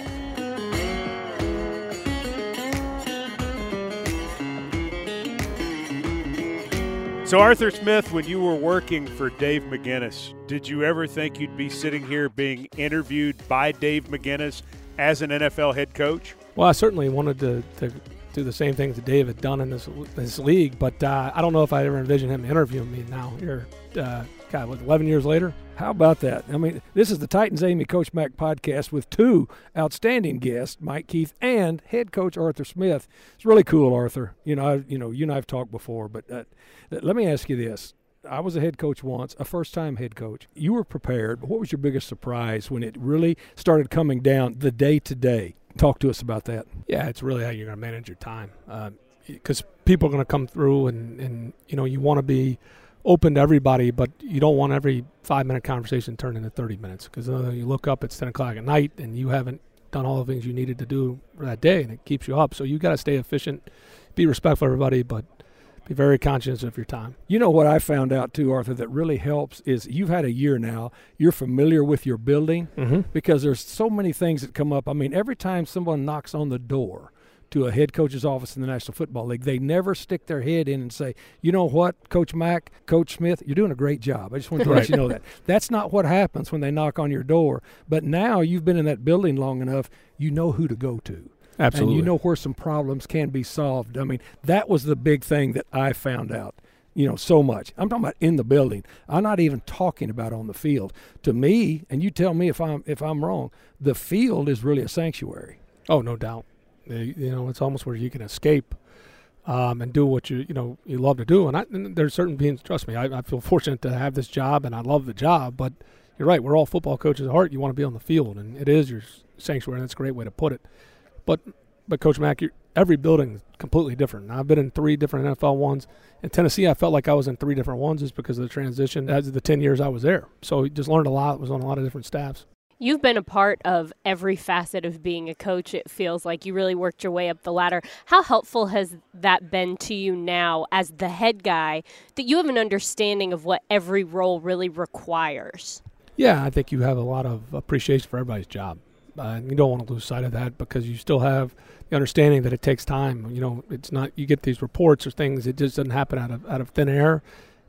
So, Arthur Smith, when you were working for Dave McGinnis, did you ever think you'd be sitting here being interviewed by Dave McGinnis as an NFL head coach? Well, I certainly wanted to, to do the same things that Dave had done in this this league, but uh, I don't know if I ever envisioned him interviewing me now here. Uh, God, what, 11 years later? How about that? I mean, this is the Titans Amy Coach Mac podcast with two outstanding guests, Mike Keith and head coach Arthur Smith. It's really cool, Arthur. You know, I, you know, you and I've talked before, but uh, let me ask you this: I was a head coach once, a first time head coach. You were prepared. What was your biggest surprise when it really started coming down the day to day? Talk to us about that. Yeah, it's really how you're going to manage your time. Because uh, people are going to come through, and, and you know you want to be open to everybody, but you don't want every five minute conversation turned into 30 minutes. Because uh, you look up, it's 10 o'clock at night, and you haven't done all the things you needed to do for that day, and it keeps you up. So you got to stay efficient, be respectful everybody, but be very conscious of your time. You know what I found out too, Arthur, that really helps is you've had a year now. You're familiar with your building mm-hmm. because there's so many things that come up. I mean, every time someone knocks on the door to a head coach's office in the National Football League, they never stick their head in and say, "You know what, Coach Mac, Coach Smith, you're doing a great job." I just want to let you know that. That's not what happens when they knock on your door. But now you've been in that building long enough, you know who to go to. Absolutely. And you know where some problems can be solved. I mean, that was the big thing that I found out, you know, so much. I'm talking about in the building. I'm not even talking about on the field. To me, and you tell me if I'm if I'm wrong, the field is really a sanctuary. Oh, no doubt. You know, it's almost where you can escape um, and do what you you know you love to do. And, I, and there's certain beings. Trust me, I, I feel fortunate to have this job, and I love the job. But you're right. We're all football coaches at heart. You want to be on the field, and it is your sanctuary. And that's a great way to put it. But but Coach Mac, every building is completely different. I've been in three different NFL ones. In Tennessee, I felt like I was in three different ones just because of the transition as the 10 years I was there. So just learned a lot, was on a lot of different staffs. You've been a part of every facet of being a coach. It feels like you really worked your way up the ladder. How helpful has that been to you now as the head guy that you have an understanding of what every role really requires? Yeah, I think you have a lot of appreciation for everybody's job. Uh, you don't want to lose sight of that because you still have the understanding that it takes time. You know, it's not you get these reports or things; it just doesn't happen out of out of thin air.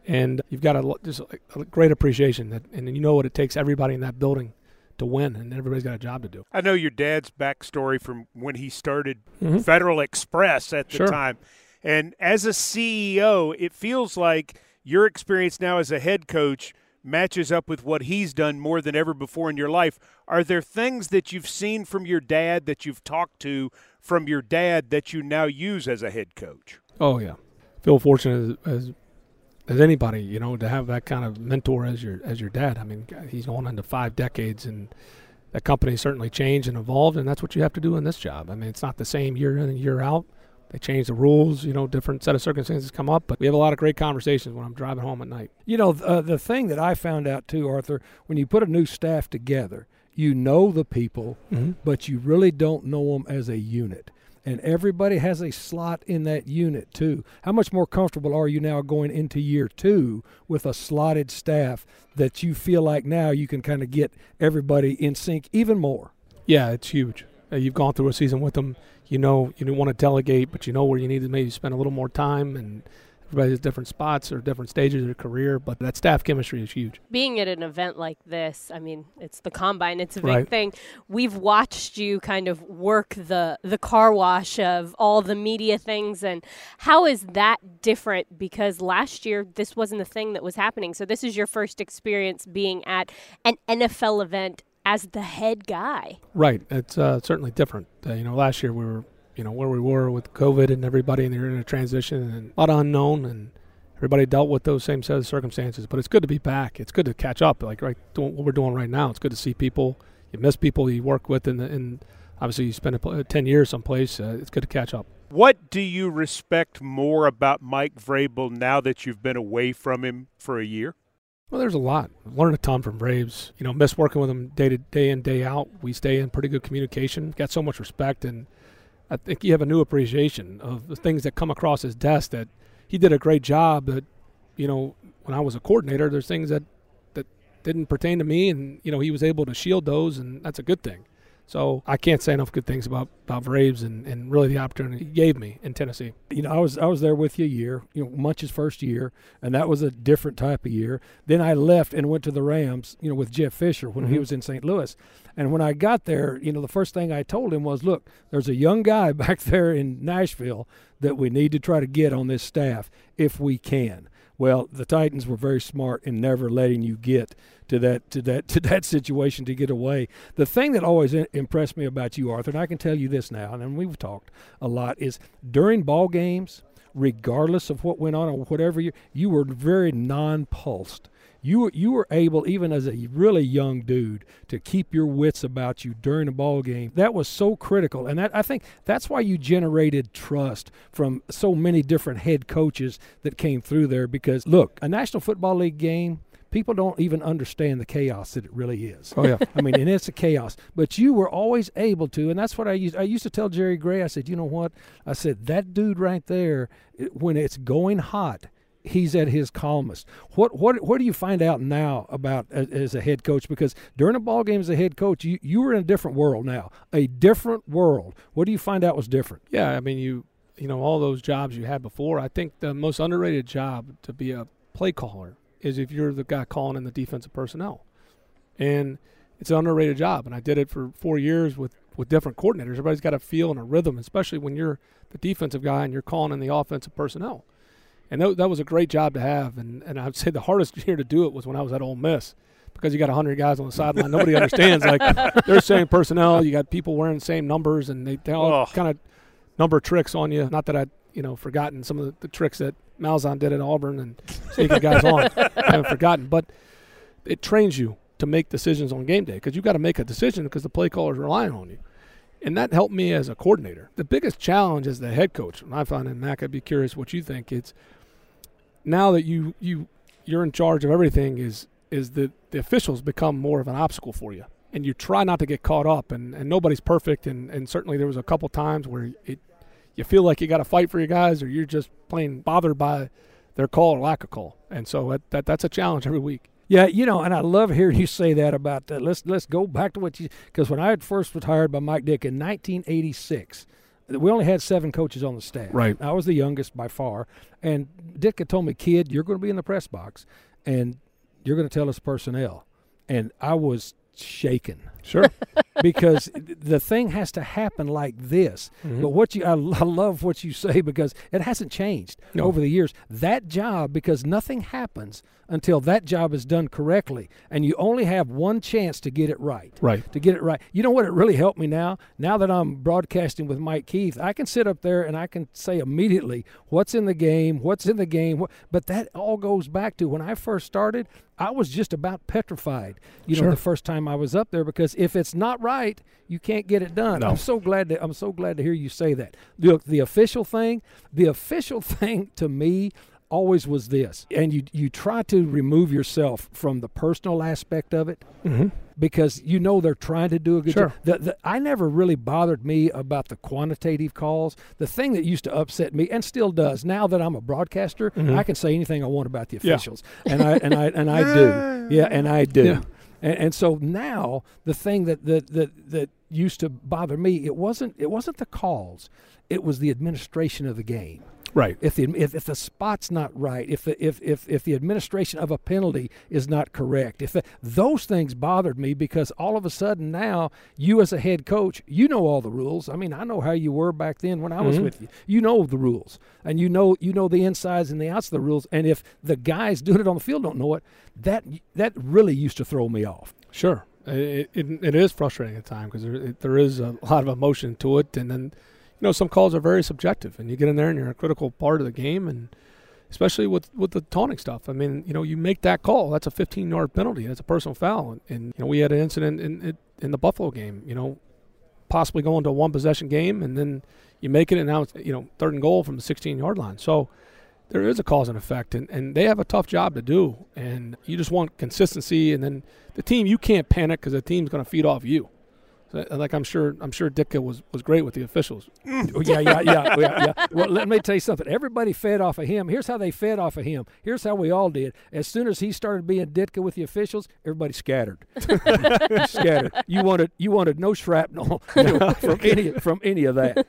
And you've got a just a great appreciation that, and you know what it takes everybody in that building to win, and everybody's got a job to do. I know your dad's backstory from when he started mm-hmm. Federal Express at the sure. time, and as a CEO, it feels like your experience now as a head coach matches up with what he's done more than ever before in your life. Are there things that you've seen from your dad that you've talked to from your dad that you now use as a head coach? Oh yeah, feel fortunate as, as as anybody, you know, to have that kind of mentor as your as your dad. I mean, he's going into five decades, and that company certainly changed and evolved, and that's what you have to do in this job. I mean, it's not the same year in and year out. They change the rules, you know, different set of circumstances come up, but we have a lot of great conversations when I'm driving home at night. You know, uh, the thing that I found out too, Arthur, when you put a new staff together, you know the people, mm-hmm. but you really don't know them as a unit. And everybody has a slot in that unit too. How much more comfortable are you now going into year two with a slotted staff that you feel like now you can kind of get everybody in sync even more? Yeah, it's huge. Uh, you've gone through a season with them. You know you don't want to delegate, but you know where you need to maybe spend a little more time and everybody has different spots or different stages of their career, but that staff chemistry is huge. Being at an event like this, I mean, it's the combine, it's a big right. thing. We've watched you kind of work the the car wash of all the media things and how is that different because last year this wasn't a thing that was happening. So this is your first experience being at an NFL event as the head guy. Right. It's uh, certainly different. Uh, you know, last year we were you know where we were with COVID and everybody, and they're in a transition and a lot of unknown, and everybody dealt with those same set of circumstances. But it's good to be back. It's good to catch up. Like right, doing what we're doing right now. It's good to see people. You miss people you work with, and and obviously you spend a, ten years someplace. Uh, it's good to catch up. What do you respect more about Mike Vrabel now that you've been away from him for a year? Well, there's a lot. Learned a ton from Vrabes. You know, miss working with him day to day in, day out. We stay in pretty good communication. Got so much respect and I think you have a new appreciation of the things that come across his desk that he did a great job. That you know, when I was a coordinator, there's things that that didn't pertain to me, and you know, he was able to shield those, and that's a good thing. So I can't say enough good things about about Vrabes and, and really the opportunity he gave me in Tennessee. You know, I was I was there with you a year, you know, Munch's first year, and that was a different type of year. Then I left and went to the Rams, you know, with Jeff Fisher when mm-hmm. he was in St. Louis. And when I got there, you know, the first thing I told him was, "Look, there's a young guy back there in Nashville that we need to try to get on this staff if we can." Well, the Titans were very smart in never letting you get to that to that to that situation to get away. The thing that always impressed me about you, Arthur, and I can tell you this now, and we've talked a lot, is during ball games regardless of what went on or whatever you you were very non-pulsed. You were you were able, even as a really young dude, to keep your wits about you during a ball game. That was so critical, and that I think that's why you generated trust from so many different head coaches that came through there. Because look, a National Football League game people don't even understand the chaos that it really is. Oh yeah. I mean, and it's a chaos. But you were always able to, and that's what I used. I used to tell Jerry Gray. I said, you know what? I said that dude right there, it- when it's going hot, he's at his calmest. What what what do you find out now about as, as a head coach? Because during a ball game as a head coach, you you were in a different world now, a different world. What do you find out was different? Yeah, I mean you you know all those jobs you had before. I think the most underrated job to be a play caller is if you're the guy calling in the defensive personnel, and it's an underrated job. And I did it for four years with with different coordinators. Everybody's got a feel and a rhythm, especially when you're the defensive guy and you're calling in the offensive personnel. And that, that was a great job to have. And and I'd say the hardest year to do it was when I was at Ole Miss. Because you got hundred guys on the sideline, nobody understands. Like they're same personnel. You got people wearing the same numbers, and they, they all Oh. kind of number tricks on you. Not that I, you know, forgotten some of the, the tricks that Malzahn did at Auburn and sneaking guys on. I haven't forgotten, but it trains you to make decisions on game day because you've got to make a decision because the play caller's relying on you. And that helped me as a coordinator. The biggest challenge as the head coach, and I find, and Mac, I'd be curious what you think. It's now that you you you're in charge of everything. Is is that the officials become more of an obstacle for you, and you try not to get caught up. And, and nobody's perfect, and, and certainly there was a couple times where it you feel like you got to fight for your guys, or you're just plain bothered by their call or lack of call. And so that, that that's a challenge every week. Yeah, you know, and I love hearing you say that about that. Let's let's go back to what you because when I first was hired by Mike Ditka in 1986, we only had seven coaches on the staff. Right. I was the youngest by far, and Ditka had told me, "Kid, you're going to be in the press box, and you're going to tell us personnel." And I was shaken Sure. because the thing has to happen like this. Mm-hmm. But what you, I, I love what you say because it hasn't changed No. over the years. That job, because nothing happens until that job is done correctly, and you only have one chance to get it right. Right. To get it right. You know what? It really helped me now. Now that I'm broadcasting with Mike Keith, I can sit up there and I can say immediately what's in the game, what's in the game. What, but that all goes back to when I first started. I was just about petrified. You know, Sure. the first time I was up there because if it's not right, you can't get it done. No. I'm so glad to I'm so glad to hear you say that. Look, the official thing, the official thing to me always was this. And you you try to remove yourself from the personal aspect of it Mm-hmm. because you know they're trying to do a good Sure. job. The, the, I never really bothered me about the quantitative calls. The thing that used to upset me and still does now that I'm a broadcaster, Mhm. I can say anything I want about the Yeah. officials, and I and I and I do, yeah, and I do. Yeah. And, and so now the thing that, that that that used to bother me, it wasn't it wasn't the calls, it was the administration of the game Right. if the if, if the spot's not right, if the if, if if the administration of a penalty is not correct, if the, those things bothered me because all of a sudden now you as a head coach, you know all the rules. I mean, I know how you were back then when I was Mhm. with you. You know the rules, and you know you know the insides and the outs of the rules. And if the guys doing it on the field don't know it, that that really used to throw me off. Sure. It, it, it is frustrating at times because there, it, there is a lot of emotion to it. And then, know, some calls are very subjective. And you get in there and you're a critical part of the game. And especially with, with the taunting stuff. I mean, you know, you make that call. That's a 15 yard penalty. That's a personal foul. And, and, you know, we had an incident in, in, in the Buffalo game, you know, possibly going to a one possession game. And then you make it. And now it's, you know, third and goal from the 16 yard line. So, there is a cause and effect, and, and they have a tough job to do. And you just want consistency, and then the team you can't panic because the team's going to feed off you. Uh, so, like I'm sure, I'm sure Ditka was, was great with the officials. Mm. Oh, yeah, yeah, yeah, yeah, yeah. Well, let me tell you something. Everybody fed off of him. Here's how they fed off of him. Here's how we all did. As soon as he started being Ditka with the officials, everybody scattered. scattered. You wanted you wanted no shrapnel from any from any of that.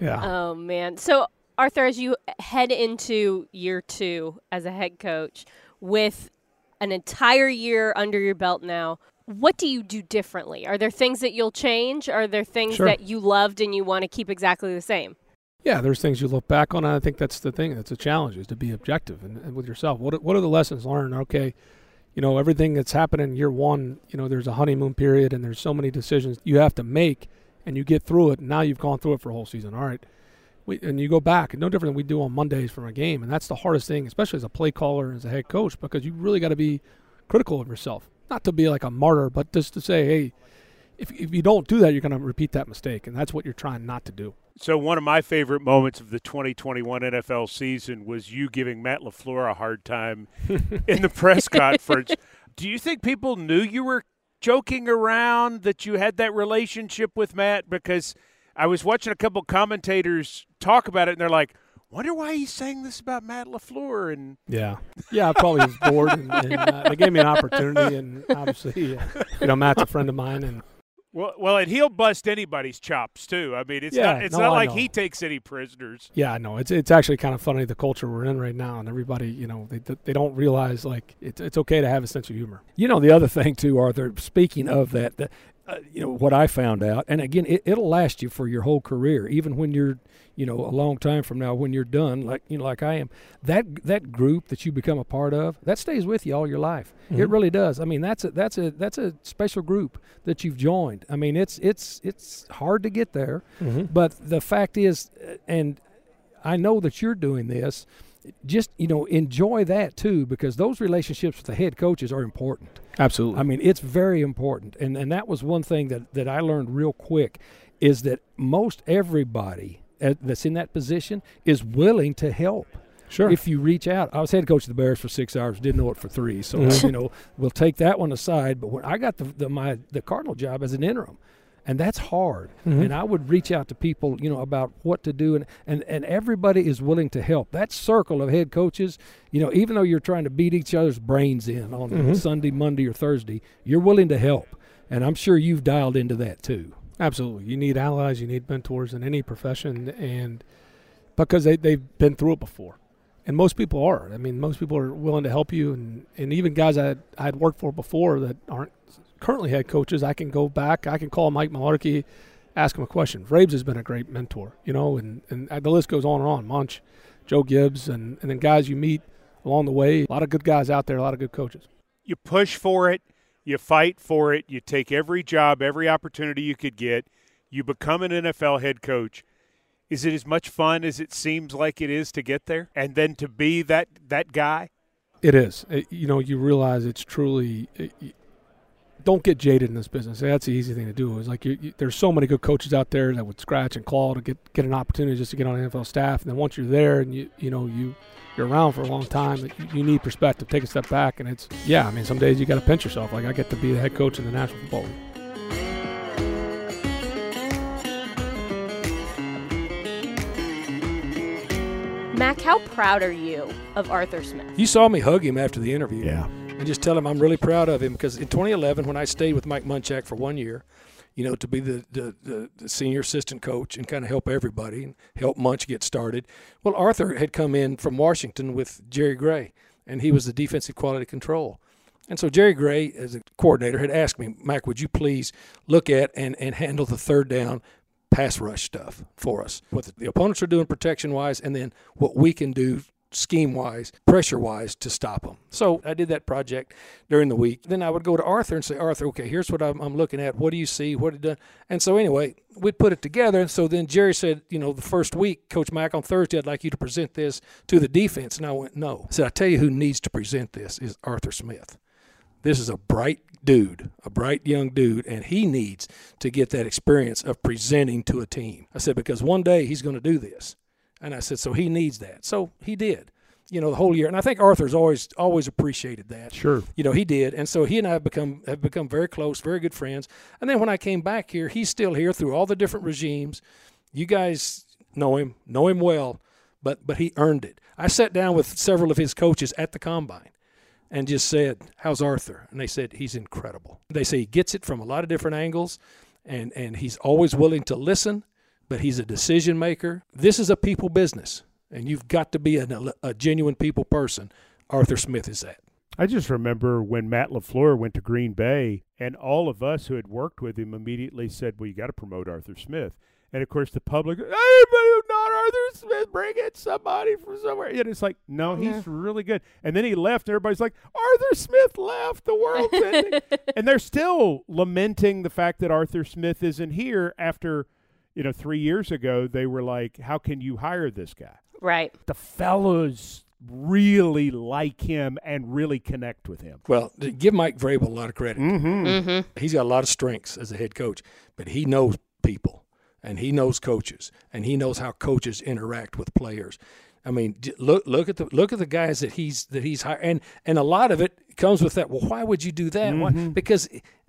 Yeah, Oh man. So Arthur, as you head into year two as a head coach with an entire year under your belt now, what do you do differently? Are there things that you'll change? Are there things Sure. that you loved and you want to keep exactly the same? yeah. There's things you look back on. And I think that's the thing. That's a challenge is to be objective and, and with yourself. What are- what are the lessons learned? Okay, you know everything that's happened in year one. You know, there's a honeymoon period, and there's so many decisions you have to make, and you get through it. And now you've gone through it for a whole season. All right, we, and you go back, no different than we do on Mondays from a game, and that's the hardest thing, especially as a play caller and as a head coach, because you really got to be critical of yourself. Not to be like a martyr, but just to say, hey, if, if you don't do that, you're going to repeat that mistake, and that's what you're trying not to do. So one of my favorite moments of the 2021 NFL season was you giving Matt LaFleur a hard time in the press conference. Do you think people knew you were joking around that you had that relationship with Matt because I was watching a couple commentators talk about it and they're like, "Wonder why he's saying this about Matt LaFleur?" And yeah, yeah, I probably was bored, and, and uh, they gave me an opportunity, and obviously, uh, you know, Matt's a friend of mine, and well, well, and he'll bust anybody's chops too. I mean, it's Yeah, not it's no, not like he takes any prisoners. Yeah, I know. It's it's actually kind of funny the culture we're in right now, and everybody, you know, they they don't realize like it's it's okay to have a sense of humor. You know, the other thing too, Arthur. Speaking of that, the, uh, you know what I found out, and again, it, it'll last you for your whole career, even when you're, you know, a long time from now, when you're done, like you know, like I am. That that group that you become a part of, that stays with you all your life. It Mhm. really does. I mean, that's a that's a that's a special group that you've joined. I mean, it's it's it's hard to get there, Mm-hmm. but the fact is, uh, and I know that you're doing this. Just you know, enjoy that too, because those relationships with the head coaches are important. Absolutely. I mean, it's very important, and and that was one thing that that I learned real quick, is that most everybody that's in that position is willing to help sure. if you reach out. I was head coach of the Bears for six hours, didn't know it for three, so Mhm. you know we'll take that one aside. But when I got the, the my the Cardinal job as an interim, and that's hard. Mhm. And I would reach out to people, you know, about what to do, and, and and everybody is willing to help. That circle of head coaches, you know, even though you're trying to beat each other's brains in on Mhm. Sunday, Monday, or Thursday, you're willing to help, and I'm sure you've dialed into that too. Absolutely. You need allies, you need mentors in any profession and because they, they've been through it before. And most people are. I mean, most people are willing to help you and, and even guys I I had worked for before that aren't currently head coaches, I can go back, I can call Mike Mularkey, ask him a question. Vrabes has been a great mentor, you know, and, and the list goes on and on. Munch, Joe Gibbs, and, and then guys you meet along the way. A lot of good guys out there, a lot of good coaches. You push for it, you fight for it, you take every job, every opportunity you could get. You become an NFL head coach. Is it as much fun as it seems like it is to get there, and then to be that that guy? It is. It- you know, you realize it's truly. It, don't get jaded in this business. That's the easy thing to do. Is like you, you, there's so many good coaches out there that would scratch and claw to get get an opportunity just to get on the NFL staff. And then once you're there and you you know you you're around for a long time, you, you need perspective. Take a step back, and it's yeah. I mean, some days you got to pinch yourself. Like I get to be the head coach in the National Football League. Mac, how proud are you of Arthur Smith? You saw me hug him after the interview. Yeah. And just tell him I'm really proud of him because in 2011, when I stayed with Mike Munchak for one year, you know, to be the, the, the, the senior assistant coach and kind of help everybody and help Munch get started. Well, Arthur had come in from Washington with Jerry Gray, and he was the defensive quality control. And so Jerry Gray, as a coordinator, had asked me, Mac, would you please look at and, and handle the third down pass rush stuff for us? What the opponents are doing protection wise, and then what we can do scheme wise, pressure wise to stop them. So I did that project during the week. Then I would go to Arthur and say, Arthur, okay, here's what I'm, I'm looking at. What do you see? What it done? And so anyway, we'd put it together. And so then Jerry said, you know, the first week, Coach Mac, on Thursday, I'd like you to present this to the defense. And I went, no. I said, I tell you who needs to present this is Arthur Smith. This is a bright dude, a bright young dude, and he needs to get that experience of presenting to a team. I said, because one day he's going to do this. And I said, so he needs that. So he did, you know, the whole year. And I think Arthur's always always appreciated that. Sure. You know, he did. And so he and I have become have become very close, very good friends. And then when I came back here, he's still here through all the different regimes. You guys know him, know him well, but but he earned it. I sat down with several of his coaches at the combine and just said, "How's Arthur?" And they said, "He's incredible." They say he gets it from a lot of different angles and and he's always willing to listen but he's a decision maker. This is a people business, and you've got to be a, a genuine people person. Arthur Smith is that. I just remember when Matt LaFleur went to Green Bay, and all of us who had worked with him immediately said, Well, you got to promote Arthur Smith. And of course, the public, anybody who's not Arthur Smith, bring in somebody from somewhere. And it's like, no, he's Yeah. really good. And then he left, and everybody's like, Arthur Smith left, the world's ending. and they're still lamenting the fact that Arthur Smith isn't here after, you know, three years ago, they were like, how can you hire this guy? Right. The fellows really like him and really connect with him. Well, give Mike Vrabel a lot of credit. Mm-hmm. Mm-hmm. He's got a lot of strengths as a head coach, but he knows people and he knows coaches and he knows how coaches interact with players. I mean, look look at the look at the guys that he's that he's hired, and and a lot of it comes with that. Well, why would you do that? Why? Because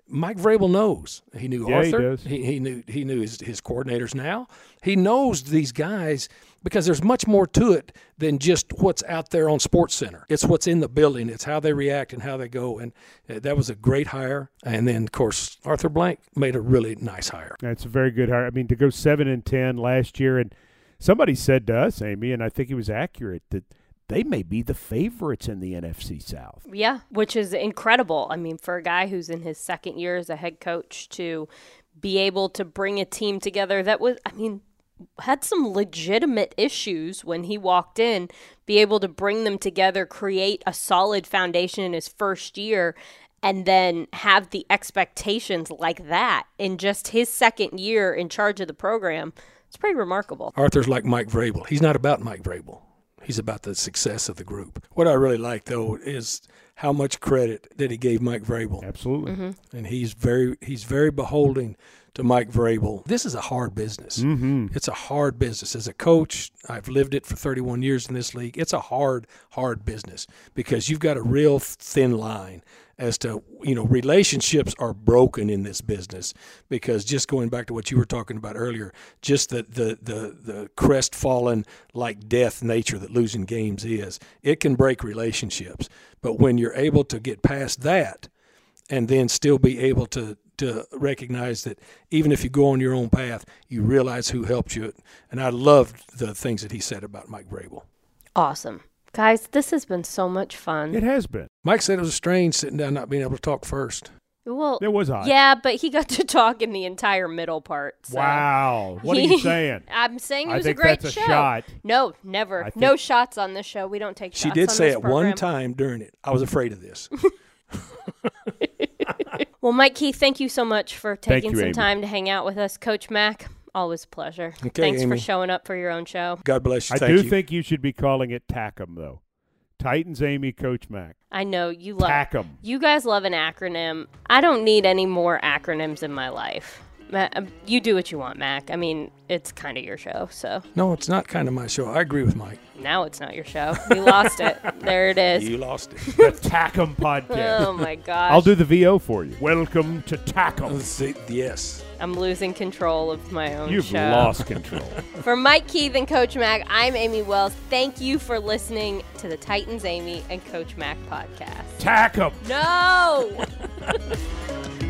Mike Vrabel knows. He knew Yeah, he Arthur. does. He, he knew he knew his, his coordinators now. He knows these guys because there's much more to it than just what's out there on Sports Center. It's what's in the building. It's how they react and how they go. And uh, that was a great hire. And then of course Arthur Blank made a really nice hire. That's a very good hire. I mean, to go seven and ten last year, and somebody said to us, Amy, and I think he was accurate that they may be the favorites in the NFC South. Yeah, which is incredible. I mean, for a guy who's in his second year as a head coach to be able to bring a team together that was, I mean, had some legitimate issues when he walked in, be able to bring them together, create a solid foundation in his first year, and then have the expectations like that in just his second year in charge of the program. It's pretty remarkable. Arthur's like Mike Vrabel. He's not about Mike Vrabel. He's about the success of the group. What I really like though is how much credit that he gave Mike Vrabel. Absolutely. Mm-hmm. and he's very he's very beholding to Mike Vrabel. This is a hard business. Mm-hmm. It's a hard business. As a coach, I've lived it for 31 years in this league. It's a hard, hard business because you've got a real thin line as to you know relationships are broken in this business because just going back to what you were talking about earlier, just the the the, the crestfallen like death nature that losing games is, it can break relationships. But when you're able to get past that and then still be able to to recognize that even if you go on your own path, you realize who helped you. And I loved the things that he said about Mike Vrabel. Awesome. Guys, this has been so much fun. It has been. Mike said it was strange sitting down not being able to talk first. Well, It was odd. yeah, but he got to talk in the entire middle part. so- Wow. What are you saying? I'm saying it I was think a great that's a show. shot. No, never. I no shots on this show. We don't take shots. She did on say this at program. one time during it, I was afraid of this. Well, Mike Keith, thank you so much for taking you, some Amy. time to hang out with us. Coach Mac, always a pleasure. Okay, Thanks for showing up for your own show. God bless you. I Thank do you. think you should be calling it Tackham, though. Titans Amy, Coach Mac. I know you love. Tackham. You guys love an acronym. I don't need any more acronyms in my life. Ma- um, you do what you want, Mac. I mean, it's kind of your show, so no, it's not kind of my show. I agree with Mike. now it's not your show. You lost it. There it is. You lost it. The Tackum podcast. Oh my gosh. I'll do the VO for you. Welcome to Tackum. Yes. I'm losing control of my own You've show. lost control. For Mike Keith and Coach Mac, I'm Amy Wells. Thank you for listening to the Titans Amy and Coach Mac podcast. Tackum. No!